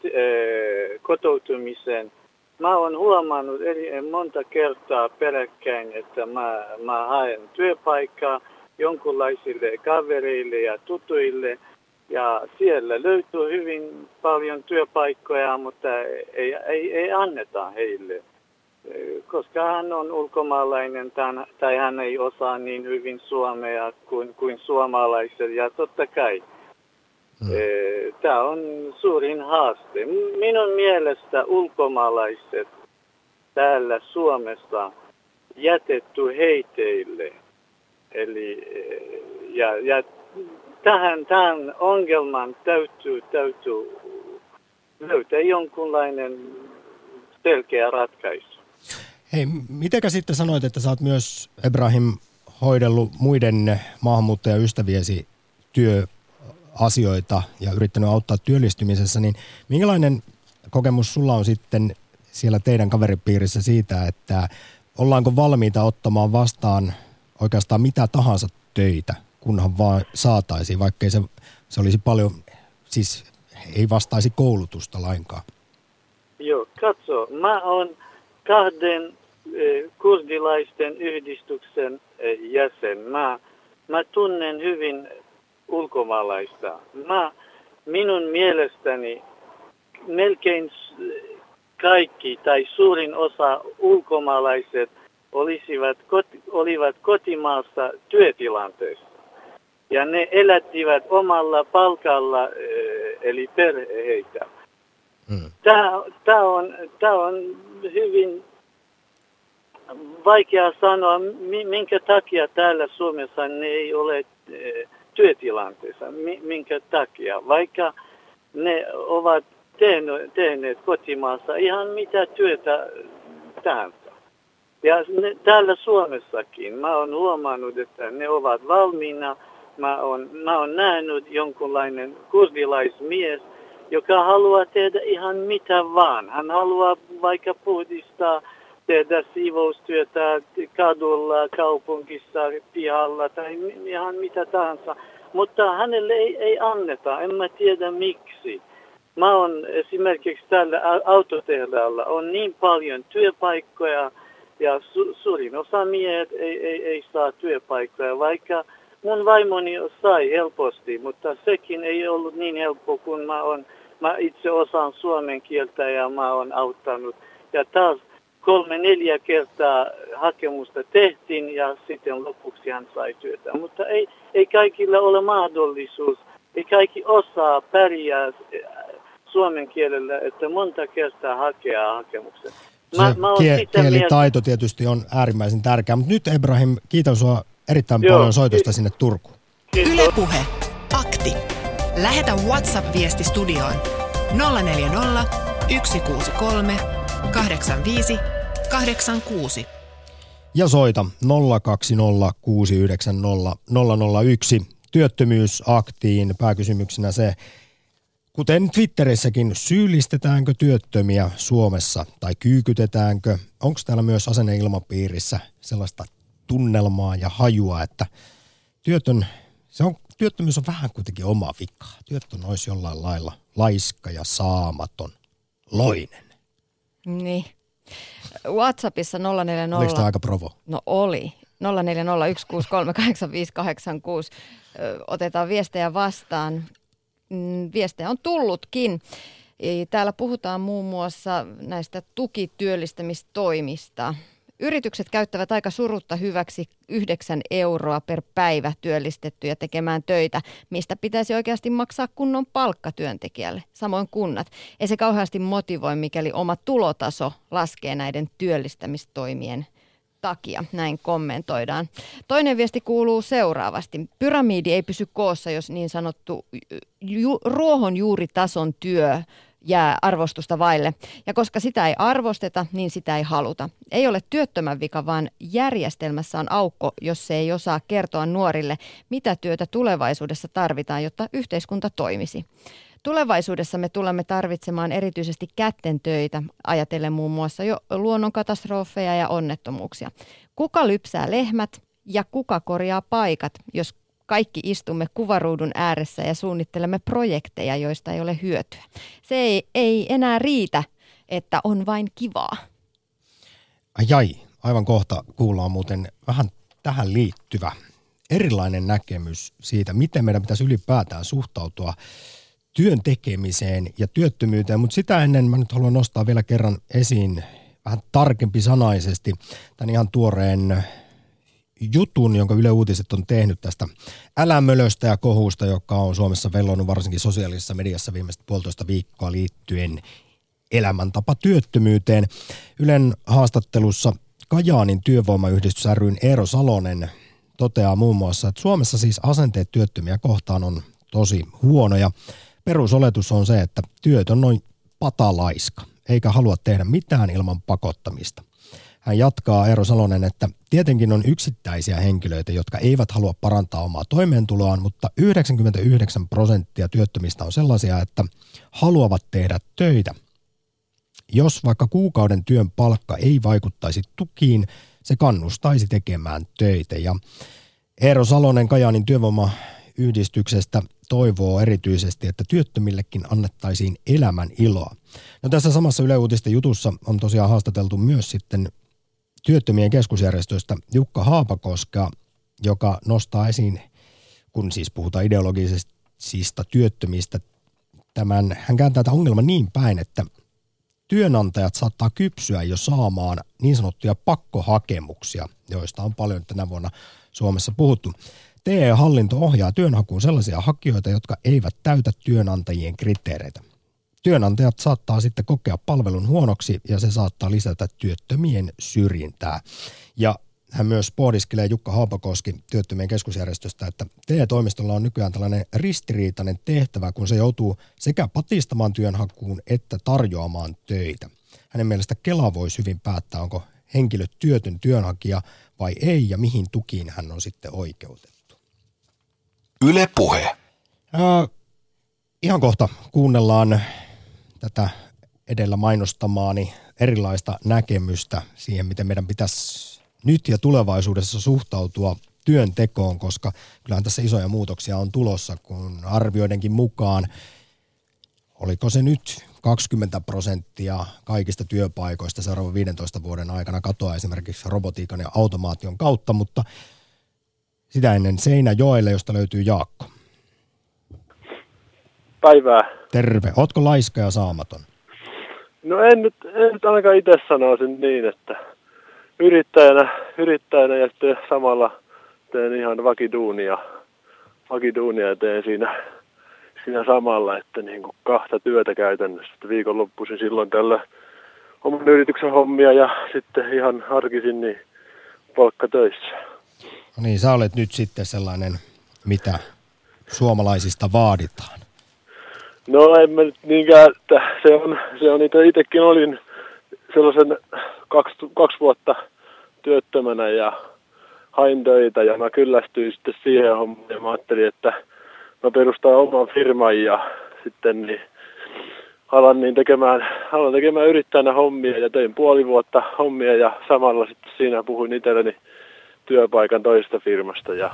J: kotoutumisen. Mä oon huomannut eri, monta kertaa peräkkäin, että mä, mä haen työpaikkaa jonkunlaisille kavereille ja tutuille. Ja siellä löytyy hyvin paljon työpaikkoja, mutta ei, ei, ei anneta heille koska hän on ulkomaalainen tai hän ei osaa niin hyvin suomea kuin, kuin suomalaiset. Ja totta kai hmm. tämä on suurin haaste. Minun mielestä ulkomaalaiset täällä Suomessa jätetty heiteille. Eli, ja, ja tähän, tähän ongelman täytyy, täytyy löytää jonkunlainen selkeä ratkaisu.
A: Hei, mitenkä sitten sanoit, että sä oot myös, Ebrahim, hoidellut muiden maahanmuuttajaystäviesi työasioita ja yrittänyt auttaa työllistymisessä, niin minkälainen kokemus sulla on sitten siellä teidän kaveripiirissä siitä, että ollaanko valmiita ottamaan vastaan oikeastaan mitä tahansa töitä, kunhan vaan saataisiin, vaikkei se, se olisi paljon, siis ei vastaisi koulutusta lainkaan?
J: Joo, katso, mä oon kahden kurdilaisten yhdistyksen jäsen. Mä, mä tunnen hyvin ulkomaalaista. Mä, minun mielestäni melkein kaikki tai suurin osa ulkomaalaiset olisivat, olivat kotimaassa työtilanteessa. Ja ne elättivät omalla palkalla, eli perheitä. Hmm. Tämä on, tämä on hyvin vaikea sanoa, minkä takia täällä Suomessa ne ei ole eh, työtilanteessa, minkä takia, vaikka ne ovat tehneet kotimaassa ihan mitä työtä tahansa. Ja ne, täällä Suomessakin mä oon huomannut, että ne ovat valmiina. Mä oon, mä oon nähnyt jonkunlainen kurdilaismies, joka haluaa tehdä ihan mitä vaan. Hän haluaa vaikka puhdistaa tehdä siivoustyötä kadulla, kaupungissa, pihalla tai ihan mitä tahansa. Mutta hänelle ei, ei anneta, en mä tiedä miksi. Mä oon esimerkiksi tällä autotehtaalla on niin paljon työpaikkoja ja su, suurin osa miehet ei, ei, ei saa työpaikkoja, vaikka mun vaimoni sai helposti, mutta sekin ei ollut niin helppo kuin mä, on, mä itse osaan suomen kieltä ja mä oon auttanut. Ja taas kolme neljä kertaa hakemusta tehtiin ja sitten lopuksi hän sai työtä. Mutta ei, ei kaikilla ole mahdollisuus, ei kaikki osaa pärjää eh, suomen kielellä, että monta kertaa hakea hakemuksen.
A: Mä, mä kie- kielitaito mieltä... tietysti on äärimmäisen tärkeä, mutta nyt Ebrahim, kiitän sinua erittäin Joo, paljon soitosta ki- sinne Turkuun.
C: Ylepuhe Akti. Lähetä WhatsApp-viesti studioon 040 163 85 86.
A: Ja soita 020690001. Työttömyysaktiin pääkysymyksenä se, kuten Twitterissäkin, syyllistetäänkö työttömiä Suomessa tai kyykytetäänkö? Onko täällä myös asenneilmapiirissä sellaista tunnelmaa ja hajua, että työtön, se on, työttömyys on vähän kuitenkin oma vika. Työtön olisi jollain lailla laiska ja saamaton, loinen.
B: Niin. WhatsAppissa 040...
A: Oliko tämä aika provo?
B: No oli. 0401638586. Otetaan viestejä vastaan. Mm, viestejä on tullutkin. Täällä puhutaan muun muassa näistä tukityöllistämistoimista. Yritykset käyttävät aika surutta hyväksi 9 euroa per päivä työllistettyjä tekemään töitä, mistä pitäisi oikeasti maksaa kunnon palkka työntekijälle, samoin kunnat. Ei se kauheasti motivoi, mikäli oma tulotaso laskee näiden työllistämistoimien takia, näin kommentoidaan. Toinen viesti kuuluu seuraavasti. Pyramidi ei pysy koossa, jos niin sanottu ju- ruohonjuuritason työ jää arvostusta vaille. Ja koska sitä ei arvosteta, niin sitä ei haluta. Ei ole työttömän vika, vaan järjestelmässä on aukko, jos se ei osaa kertoa nuorille, mitä työtä tulevaisuudessa tarvitaan, jotta yhteiskunta toimisi. Tulevaisuudessa me tulemme tarvitsemaan erityisesti kätten töitä, ajatellen muun muassa jo luonnonkatastrofeja ja onnettomuuksia. Kuka lypsää lehmät ja kuka korjaa paikat, jos kaikki istumme kuvaruudun ääressä ja suunnittelemme projekteja, joista ei ole hyötyä. Se ei, ei enää riitä, että on vain kivaa.
A: Ai, aivan kohta kuullaan muuten vähän tähän liittyvä erilainen näkemys siitä, miten meidän pitäisi ylipäätään suhtautua työn tekemiseen ja työttömyyteen, mutta sitä ennen mä nyt haluan nostaa vielä kerran esiin vähän tarkempi sanaisesti tämän ihan tuoreen jutun, jonka Yle Uutiset on tehnyt tästä älämölöstä ja kohusta, joka on Suomessa vellonut varsinkin sosiaalisessa mediassa viimeiset puolitoista viikkoa liittyen elämäntapa työttömyyteen. Ylen haastattelussa Kajaanin työvoimayhdistys ryn Eero Salonen toteaa muun muassa, että Suomessa siis asenteet työttömiä kohtaan on tosi huonoja. Perusoletus on se, että työt on noin patalaiska, eikä halua tehdä mitään ilman pakottamista. Hän jatkaa Eero Salonen, että tietenkin on yksittäisiä henkilöitä, jotka eivät halua parantaa omaa toimeentuloaan, mutta 99 prosenttia työttömistä on sellaisia, että haluavat tehdä töitä. Jos vaikka kuukauden työn palkka ei vaikuttaisi tukiin, se kannustaisi tekemään töitä. Ja Eero Salonen Kajaanin työvoimayhdistyksestä toivoo erityisesti, että työttömillekin annettaisiin elämän iloa. No tässä samassa Yle Uutisten jutussa on tosiaan haastateltu myös sitten työttömien keskusjärjestöstä Jukka Haapakoska, joka nostaa esiin, kun siis puhutaan ideologisista työttömistä, tämän, hän kääntää tämän ongelman niin päin, että työnantajat saattaa kypsyä jo saamaan niin sanottuja pakkohakemuksia, joista on paljon tänä vuonna Suomessa puhuttu. TE-hallinto ohjaa työnhakuun sellaisia hakijoita, jotka eivät täytä työnantajien kriteereitä. Työnantajat saattaa sitten kokea palvelun huonoksi ja se saattaa lisätä työttömien syrjintää. Ja hän myös pohdiskelee Jukka Haapakoski työttömien keskusjärjestöstä, että TE-toimistolla on nykyään tällainen ristiriitainen tehtävä, kun se joutuu sekä patistamaan työnhakuun että tarjoamaan töitä. Hänen mielestä Kela voisi hyvin päättää, onko henkilö työtön työnhakija vai ei ja mihin tukiin hän on sitten oikeutettu.
I: Yle Puhe.
A: Ja ihan kohta kuunnellaan tätä edellä mainostamaani erilaista näkemystä siihen, miten meidän pitäisi nyt ja tulevaisuudessa suhtautua työntekoon, koska kyllähän tässä isoja muutoksia on tulossa, kun arvioidenkin mukaan, oliko se nyt 20 prosenttia kaikista työpaikoista seuraavan 15 vuoden aikana katoaa esimerkiksi robotiikan ja automaation kautta, mutta sitä ennen Seinäjoelle, josta löytyy Jaakko.
K: Päivää.
A: Terve. Ootko laiska ja saamaton?
K: No en nyt, en nyt ainakaan itse sanoisin niin, että yrittäjänä, yrittäjänä ja sitten samalla teen ihan vakiduunia, vakiduunia ja teen siinä, siinä samalla, että niin kuin kahta työtä käytännössä. Viikonloppuisin silloin tällä oman yrityksen hommia ja sitten ihan arkisin niin töissä.
A: No niin, sä olet nyt sitten sellainen, mitä suomalaisista vaaditaan.
K: No en mä nyt niinkään, että se on, se on itse, itsekin olin sellaisen kaksi, kaksi vuotta työttömänä ja hain töitä ja mä kyllästyin sitten siihen hommaan ja mä ajattelin, että mä perustan oman firman ja sitten niin alan, niin tekemään, alan tekemään yrittäjänä hommia ja tein puoli vuotta hommia ja samalla sitten siinä puhuin itselleni työpaikan toisesta firmasta ja,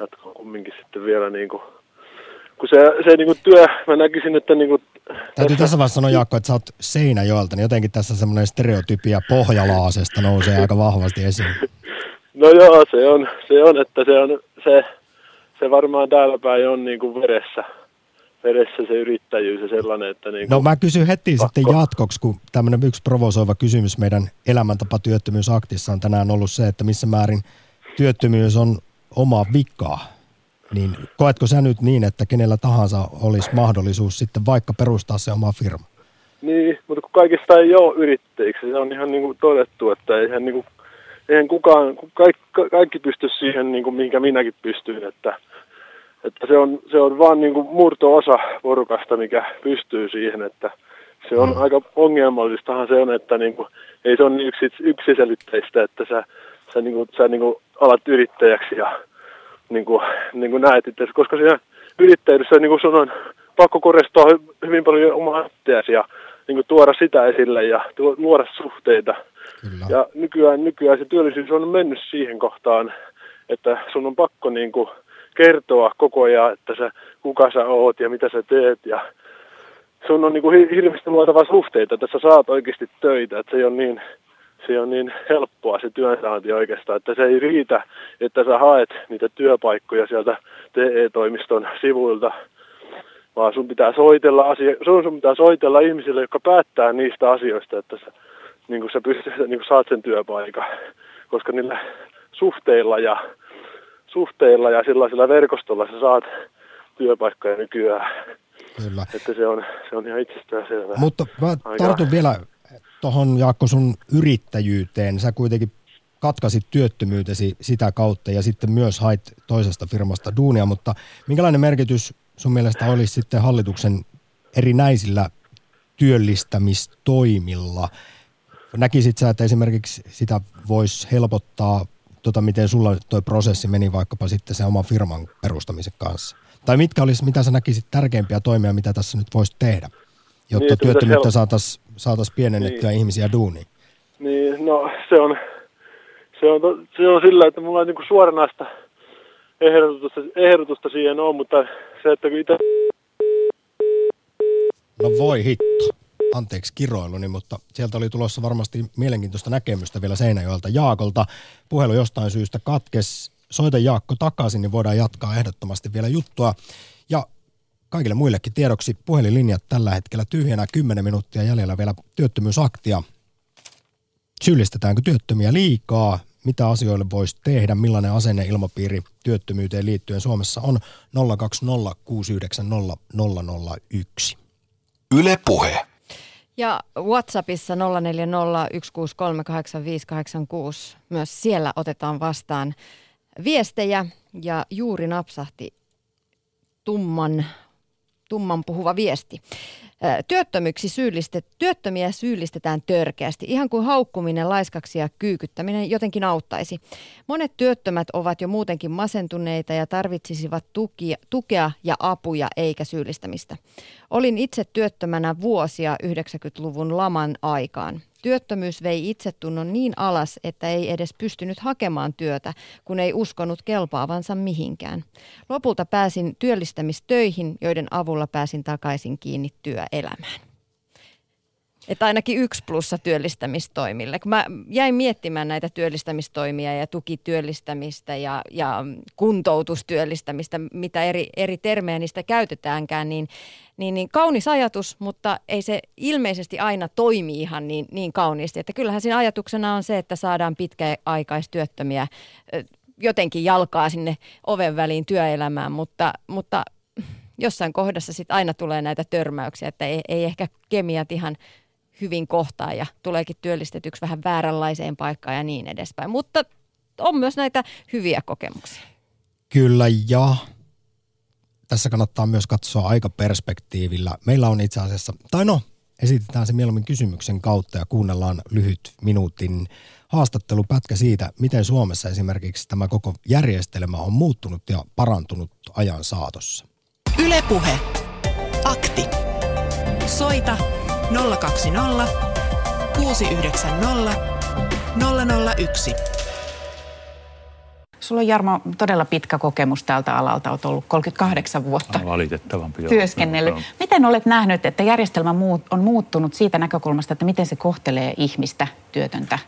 K: jatkaa kumminkin sitten vielä niin kuin, kun se, se niin kuin työ, mä näkisin, että niin kuin
A: Täytyy tässä vaiheessa sanoa Jaakko, että sä oot Seinäjoelta, niin jotenkin tässä semmoinen stereotypia Pohjalaasesta nousee aika vahvasti esiin.
K: No joo, se on, se on että se on, se, se varmaan täällä päin on niin kuin veressä, veressä se yrittäjyys ja sellainen, että niin kuin
A: No mä kysyn heti
K: pakko.
A: sitten jatkoksi, kun tämmöinen yksi provosoiva kysymys meidän elämäntapa työttömyysaktissa on tänään ollut se, että missä määrin työttömyys on oma vikaa. Niin koetko sä nyt niin, että kenellä tahansa olisi mahdollisuus sitten vaikka perustaa se oma firma?
K: Niin, mutta kun kaikista ei ole yrittäjiksi, se on ihan niin kuin todettu, että eihän, niin kuin, eihän kukaan, kaikki, kaikki pysty siihen, niin kuin mihinkä minäkin pystyn, että, että se, on, se on vaan niin kuin murto-osa porukasta, mikä pystyy siihen, että se on aika ongelmallistahan se on, että niin kuin, ei se ole niin yksi, yksiselitteistä, että sä, sä, niin kuin, sä niin kuin alat yrittäjäksi ja niin kuin, niin kuin näet itse, koska siinä yrittäjyydessä niin kuin sun on pakko korostaa hy- hyvin paljon omaa itseäsi ja niin kuin tuoda sitä esille ja tuo- luoda suhteita.
A: Kyllä.
K: Ja nykyään, nykyään se työllisyys on mennyt siihen kohtaan, että sun on pakko niin kuin kertoa koko ajan, että sä, kuka sä oot ja mitä sä teet ja sun on niin kuin hi- hirveästi luotava suhteita, että sä saat oikeasti töitä, että se ei ole niin, se on niin helppoa se työnsaanti oikeastaan, että se ei riitä, että sä haet niitä työpaikkoja sieltä TE-toimiston sivuilta, vaan sun pitää soitella, asia, sun, sun pitää soitella ihmisille, jotka päättää niistä asioista, että sä, niin sä, pystyt, niin saat sen työpaikan, koska niillä suhteilla ja, suhteilla ja sellaisella verkostolla sä saat työpaikkoja nykyään,
A: Kyllä.
K: että se on, se on ihan itsestään selvää.
A: Mutta mä tartun vielä tuohon Jaakko sun yrittäjyyteen. Sä kuitenkin katkasit työttömyytesi sitä kautta ja sitten myös hait toisesta firmasta duunia, mutta minkälainen merkitys sun mielestä olisi sitten hallituksen erinäisillä työllistämistoimilla? Näkisit sä, että esimerkiksi sitä voisi helpottaa, tota, miten sulla tuo prosessi meni vaikkapa sitten sen oman firman perustamisen kanssa? Tai mitkä olisi, mitä sä näkisit tärkeimpiä toimia, mitä tässä nyt voisi tehdä, jotta
K: Niin,
A: työttömyyttä
K: pitäisi
A: saataisiin saatais pienennettyä
K: Niin.
A: ihmisiä duuniin?
K: Niin, no se on, se on, se on sillä, että mulla ei niinku suoranaista ehdotusta, ehdotusta siihen on, mutta se, että kun itse
A: No voi hitto. Anteeksi kiroiluni, mutta sieltä oli tulossa varmasti mielenkiintoista näkemystä vielä Seinäjoelta Jaakolta. Puhelu jostain syystä katkes. Soita Jaakko takaisin, niin voidaan jatkaa ehdottomasti vielä juttua. Ja kaikille muillekin tiedoksi puhelinlinjat tällä hetkellä tyhjänä 10 minuuttia jäljellä vielä työttömyysaktia. Syyllistetäänkö työttömiä liikaa? Mitä asioille voisi tehdä? Millainen asenne ilmapiiri työttömyyteen liittyen Suomessa on 020690001?
I: Yle Puhe.
B: Ja WhatsAppissa 0401638586 myös siellä otetaan vastaan viestejä ja juuri napsahti tumman, tumman puhuva viesti. Työttömyksi syyllistet, työttömiä syyllistetään törkeästi, ihan kuin haukkuminen, laiskaksi ja kyykyttäminen jotenkin auttaisi. Monet työttömät ovat jo muutenkin masentuneita ja tarvitsisivat tukia, tukea ja apuja eikä syyllistämistä. Olin itse työttömänä vuosia 90-luvun laman aikaan. Työttömyys vei itsetunnon niin alas, että ei edes pystynyt hakemaan työtä, kun ei uskonut kelpaavansa mihinkään. Lopulta pääsin työllistämistöihin, joiden avulla pääsin takaisin kiinni työelämään. Että ainakin yksi plussa työllistämistoimille. Kun mä jäin miettimään näitä työllistämistoimia ja tukityöllistämistä ja, ja kuntoutustyöllistämistä, mitä eri, eri termejä niistä käytetäänkään, niin, niin, niin kaunis ajatus, mutta ei se ilmeisesti aina toimi ihan niin, niin kauniisti. Että kyllähän siinä ajatuksena on se, että saadaan pitkäaikaistyöttömiä jotenkin jalkaa sinne oven väliin työelämään, mutta, mutta jossain kohdassa sitten aina tulee näitä törmäyksiä, että ei, ei ehkä kemiat ihan hyvin kohtaa ja tuleekin työllistetyksi vähän vääränlaiseen paikkaan ja niin edespäin. Mutta on myös näitä hyviä kokemuksia.
A: Kyllä ja tässä kannattaa myös katsoa aikaperspektiivillä. Meillä on itse asiassa, tai no, esitetään se mieluummin kysymyksen kautta ja kuunnellaan lyhyt minuutin haastattelupätkä siitä, miten Suomessa esimerkiksi tämä koko järjestelmä on muuttunut ja parantunut ajan saatossa.
C: Ylepuhe. Akti. Soita 020 690 001.
F: Sulla on Jarmo todella pitkä kokemus tältä alalta, olet ollut 38 vuotta
E: Valitettavan
F: työskennellyt. Miten olet nähnyt, että järjestelmä on muuttunut siitä näkökulmasta, että miten se kohtelee ihmistä, työtöntä?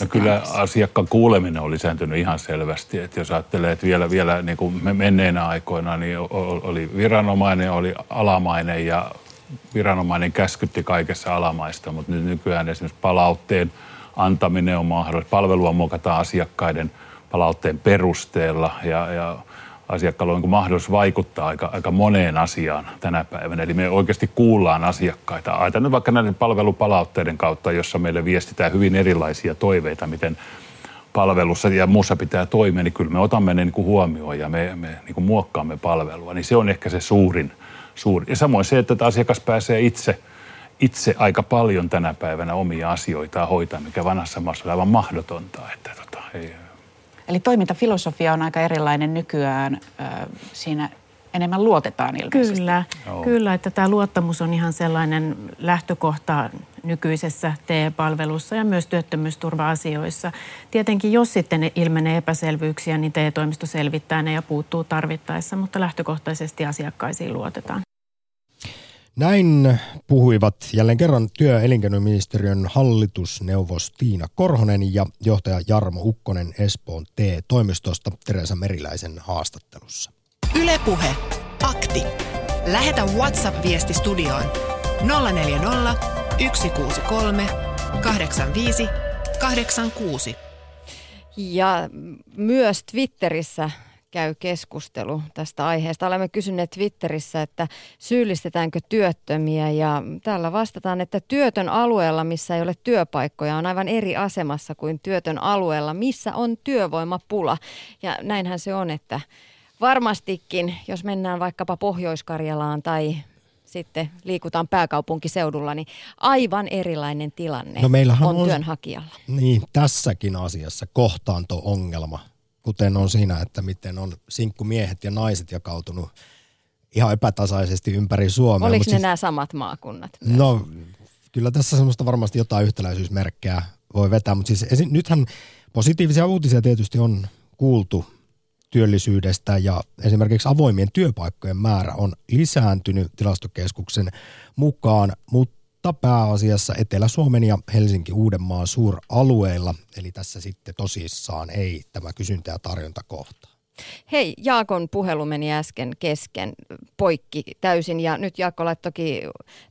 E: No kyllä asiakkaan kuuleminen on lisääntynyt ihan selvästi. Että jos ajattelee, että vielä, vielä niin kuin menneinä aikoina niin oli viranomainen, oli alamainen ja viranomainen käskytti kaikessa alamaista, mutta nyt nykyään esimerkiksi palautteen antaminen on mahdollista. Palvelua muokataan asiakkaiden palautteen perusteella ja, ja asiakkaalla on niin mahdollisuus vaikuttaa aika, aika moneen asiaan tänä päivänä. Eli me oikeasti kuullaan asiakkaita. Ajatellaan vaikka näiden palvelupalautteiden kautta, jossa meille viestitään hyvin erilaisia toiveita, miten palvelussa ja muussa pitää toimia, niin kyllä me otamme ne niin kuin huomioon ja me, me niin kuin muokkaamme palvelua. Niin se on ehkä se suurin, suurin. Ja samoin se, että asiakas pääsee itse, itse aika paljon tänä päivänä omia asioitaan hoitaa, mikä vanhassa maassa on aivan mahdotonta. Että tota, ei,
F: Eli toimintafilosofia on aika erilainen nykyään. Siinä enemmän luotetaan ilmeisesti.
G: Kyllä, Joo. kyllä, että tämä luottamus on ihan sellainen lähtökohta nykyisessä TE-palvelussa ja myös työttömyysturva-asioissa. Tietenkin jos sitten ilmenee epäselvyyksiä, niin TE-toimisto selvittää ne ja puuttuu tarvittaessa, mutta lähtökohtaisesti asiakkaisiin luotetaan.
A: Näin puhuivat jälleen kerran työ- ja elinkeinoministeriön hallitusneuvos Tiina Korhonen ja johtaja Jarmo Ukkonen Espoon T-toimistosta Teresa Meriläisen haastattelussa.
C: Ylepuhe Akti. Lähetä WhatsApp-viesti studioon 040 163 85 86.
B: Ja myös Twitterissä käy keskustelu tästä aiheesta. Olemme kysyneet Twitterissä, että syyllistetäänkö työttömiä ja täällä vastataan, että työtön alueella, missä ei ole työpaikkoja, on aivan eri asemassa kuin työtön alueella, missä on työvoimapula. Ja näinhän se on, että varmastikin, jos mennään vaikkapa Pohjois-Karjalaan tai sitten liikutaan pääkaupunkiseudulla, niin aivan erilainen tilanne no on, on työnhakijalla.
A: Niin, tässäkin asiassa kohtaanto-ongelma kuten on siinä, että miten on sinkkumiehet ja naiset jakautunut ihan epätasaisesti ympäri Suomea.
B: Oliko ne siis, nämä samat maakunnat?
A: Myös? No, kyllä tässä semmoista varmasti jotain yhtäläisyysmerkkejä voi vetää, mutta siis esi- nythän positiivisia uutisia tietysti on kuultu työllisyydestä ja esimerkiksi avoimien työpaikkojen määrä on lisääntynyt tilastokeskuksen mukaan, mutta pääasiassa Etelä-Suomen ja Helsinki-Uudenmaan suuralueilla. Eli tässä sitten tosissaan ei tämä kysyntä ja tarjonta kohtaa.
B: Hei, Jaakon puhelu meni äsken kesken, poikki täysin ja nyt Jaakko laittoki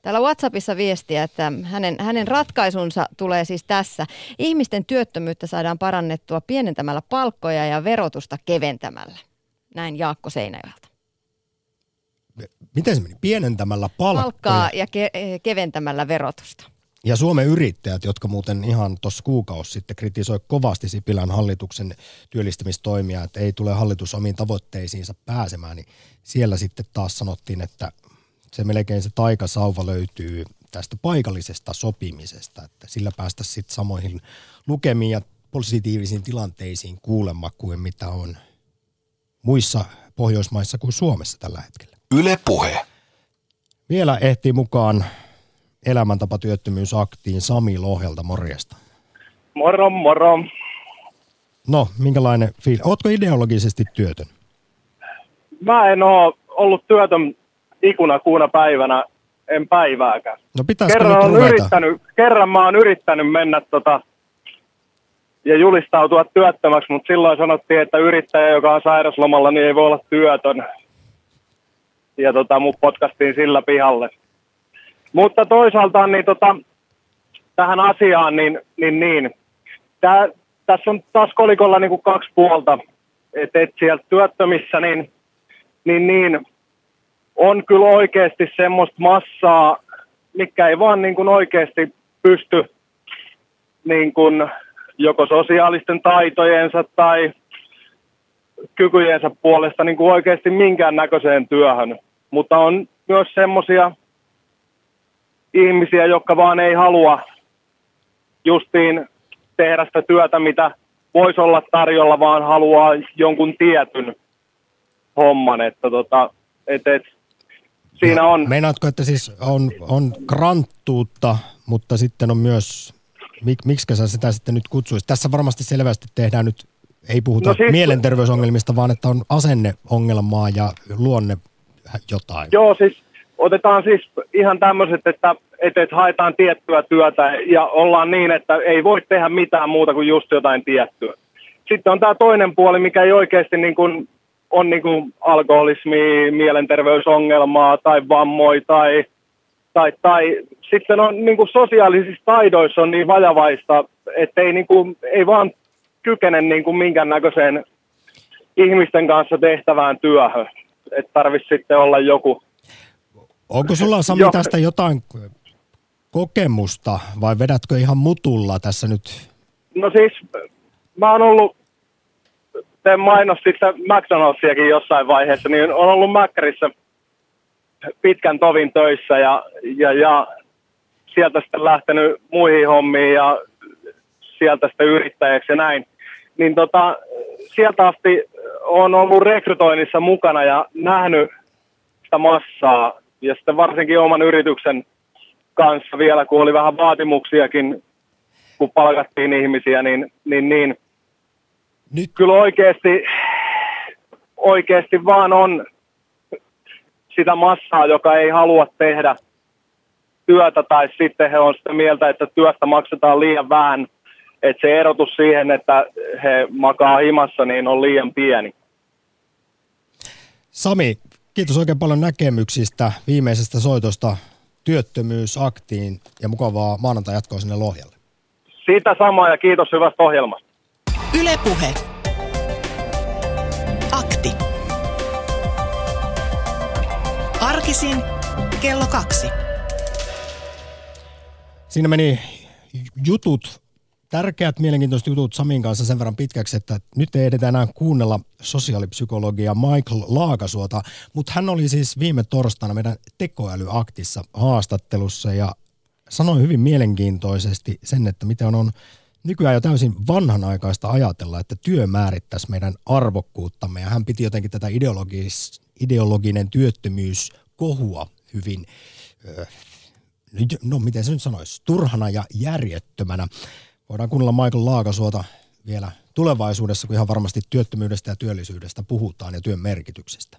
B: täällä WhatsAppissa viestiä, että hänen, hänen ratkaisunsa tulee siis tässä. Ihmisten työttömyyttä saadaan parannettua pienentämällä palkkoja ja verotusta keventämällä. Näin Jaakko Seinäjoelta
A: miten se meni, pienentämällä palkkoja.
B: Palkkaa ja ke- keventämällä verotusta.
A: Ja Suomen yrittäjät, jotka muuten ihan tuossa kuukausi sitten kritisoi kovasti Sipilän hallituksen työllistämistoimia, että ei tule hallitus omiin tavoitteisiinsa pääsemään, niin siellä sitten taas sanottiin, että se melkein se taikasauva löytyy tästä paikallisesta sopimisesta, että sillä päästä sitten samoihin lukemiin ja positiivisiin tilanteisiin kuulemma kuin mitä on muissa Pohjoismaissa kuin Suomessa tällä hetkellä.
I: Yle Puhe.
A: Vielä ehtii mukaan elämäntapatyöttömyysaktiin Sami Lohelta, morjesta.
L: Moro, moro.
A: No, minkälainen fiil? Ootko ideologisesti työtön?
L: Mä en oo ollut työtön ikuna kuuna päivänä, en päivääkään.
A: No kerran, nyt
L: on yrittänyt, kerran mä oon yrittänyt mennä tota, ja julistautua työttömäksi, mutta silloin sanottiin, että yrittäjä, joka on sairaslomalla, niin ei voi olla työtön ja tota, mut potkastiin sillä pihalle. Mutta toisaalta niin tota, tähän asiaan, niin, niin, niin tää, tässä on taas kolikolla niin kuin kaksi puolta. Että et sieltä työttömissä, niin, niin, niin on kyllä oikeasti semmoista massaa, mikä ei vaan niin kuin oikeasti pysty niin kuin joko sosiaalisten taitojensa tai kykyjensä puolesta niin kuin oikeasti minkään näköiseen työhön. Mutta on myös semmoisia ihmisiä, jotka vaan ei halua justiin tehdä sitä työtä, mitä voisi olla tarjolla, vaan haluaa jonkun tietyn homman. Että tota, et, et, siinä on...
A: Meinaatko, että siis on, on kranttuutta, mutta sitten on myös, mik, miksi sä sitä sitten nyt kutsuisit? Tässä varmasti selvästi tehdään nyt Ei puhuta
L: No siis-
A: mielenterveysongelmista, vaan että on asenneongelmaa ja luonne jotain.
L: Joo, siis otetaan siis ihan tämmöiset, että, että, että haetaan tiettyä työtä ja ollaan niin, että ei voi tehdä mitään muuta kuin just jotain tiettyä. Sitten on tämä toinen puoli, mikä ei oikeasti niin kuin, on niin kuin alkoholismi, mielenterveysongelmaa tai vammoja tai, tai, tai sitten on niin kuin sosiaalisissa taidoissa on niin vajavaista, että ei, niin kuin, ei vaan kykene niin kuin minkäännäköiseen ihmisten kanssa tehtävään työhön. Että tarvitsisi sitten olla joku,
A: Onko sulla Sami tästä jotain kokemusta vai vedätkö ihan mutulla tässä nyt?
L: No siis, mä oon ollut, te mainostitte McDonald'siakin jossain vaiheessa, niin on ollut Mäkkärissä pitkän tovin töissä ja, ja, ja sieltä sitten lähtenyt muihin hommiin ja sieltä sitten yrittäjäksi ja näin. Niin tota, sieltä asti on ollut rekrytoinnissa mukana ja nähnyt sitä massaa ja sitten varsinkin oman yrityksen kanssa vielä, kun oli vähän vaatimuksiakin kun palkattiin ihmisiä, niin, niin, niin
A: Nyt.
L: kyllä oikeasti, oikeasti vaan on sitä massaa, joka ei halua tehdä työtä, tai sitten he on sitä mieltä, että työstä maksetaan liian vähän, että se erotus siihen, että he makaa himassa, niin on liian pieni.
A: Sami, kiitos oikein paljon näkemyksistä viimeisestä soitosta työttömyysaktiin ja mukavaa maanantai jatkoa sinne Lohjalle.
L: Siitä samaa ja kiitos hyvästä ohjelmasta.
C: Ylepuhe. Akti. Arkisin kello kaksi.
A: Siinä meni jutut, tärkeät mielenkiintoiset jutut Samin kanssa sen verran pitkäksi, että nyt ei edetä enää kuunnella sosiaalipsykologia Michael Laakasuota, mutta hän oli siis viime torstaina meidän tekoälyaktissa haastattelussa ja sanoi hyvin mielenkiintoisesti sen, että miten on nykyään jo täysin vanhanaikaista ajatella, että työ määrittäisi meidän arvokkuuttamme ja hän piti jotenkin tätä ideologis, ideologinen työttömyys kohua hyvin no miten se nyt sanoisi, turhana ja järjettömänä. Voidaan kuunnella Michael Laakasuota vielä tulevaisuudessa, kun ihan varmasti työttömyydestä ja työllisyydestä puhutaan ja työn merkityksestä.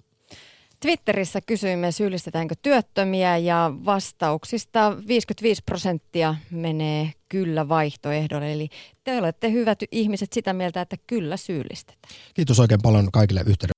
B: Twitterissä kysyimme, syyllistetäänkö työttömiä ja vastauksista 55 prosenttia menee kyllä vaihtoehdolle. Eli te olette hyvät ihmiset sitä mieltä, että kyllä syyllistetään.
A: Kiitos oikein paljon kaikille yhteyden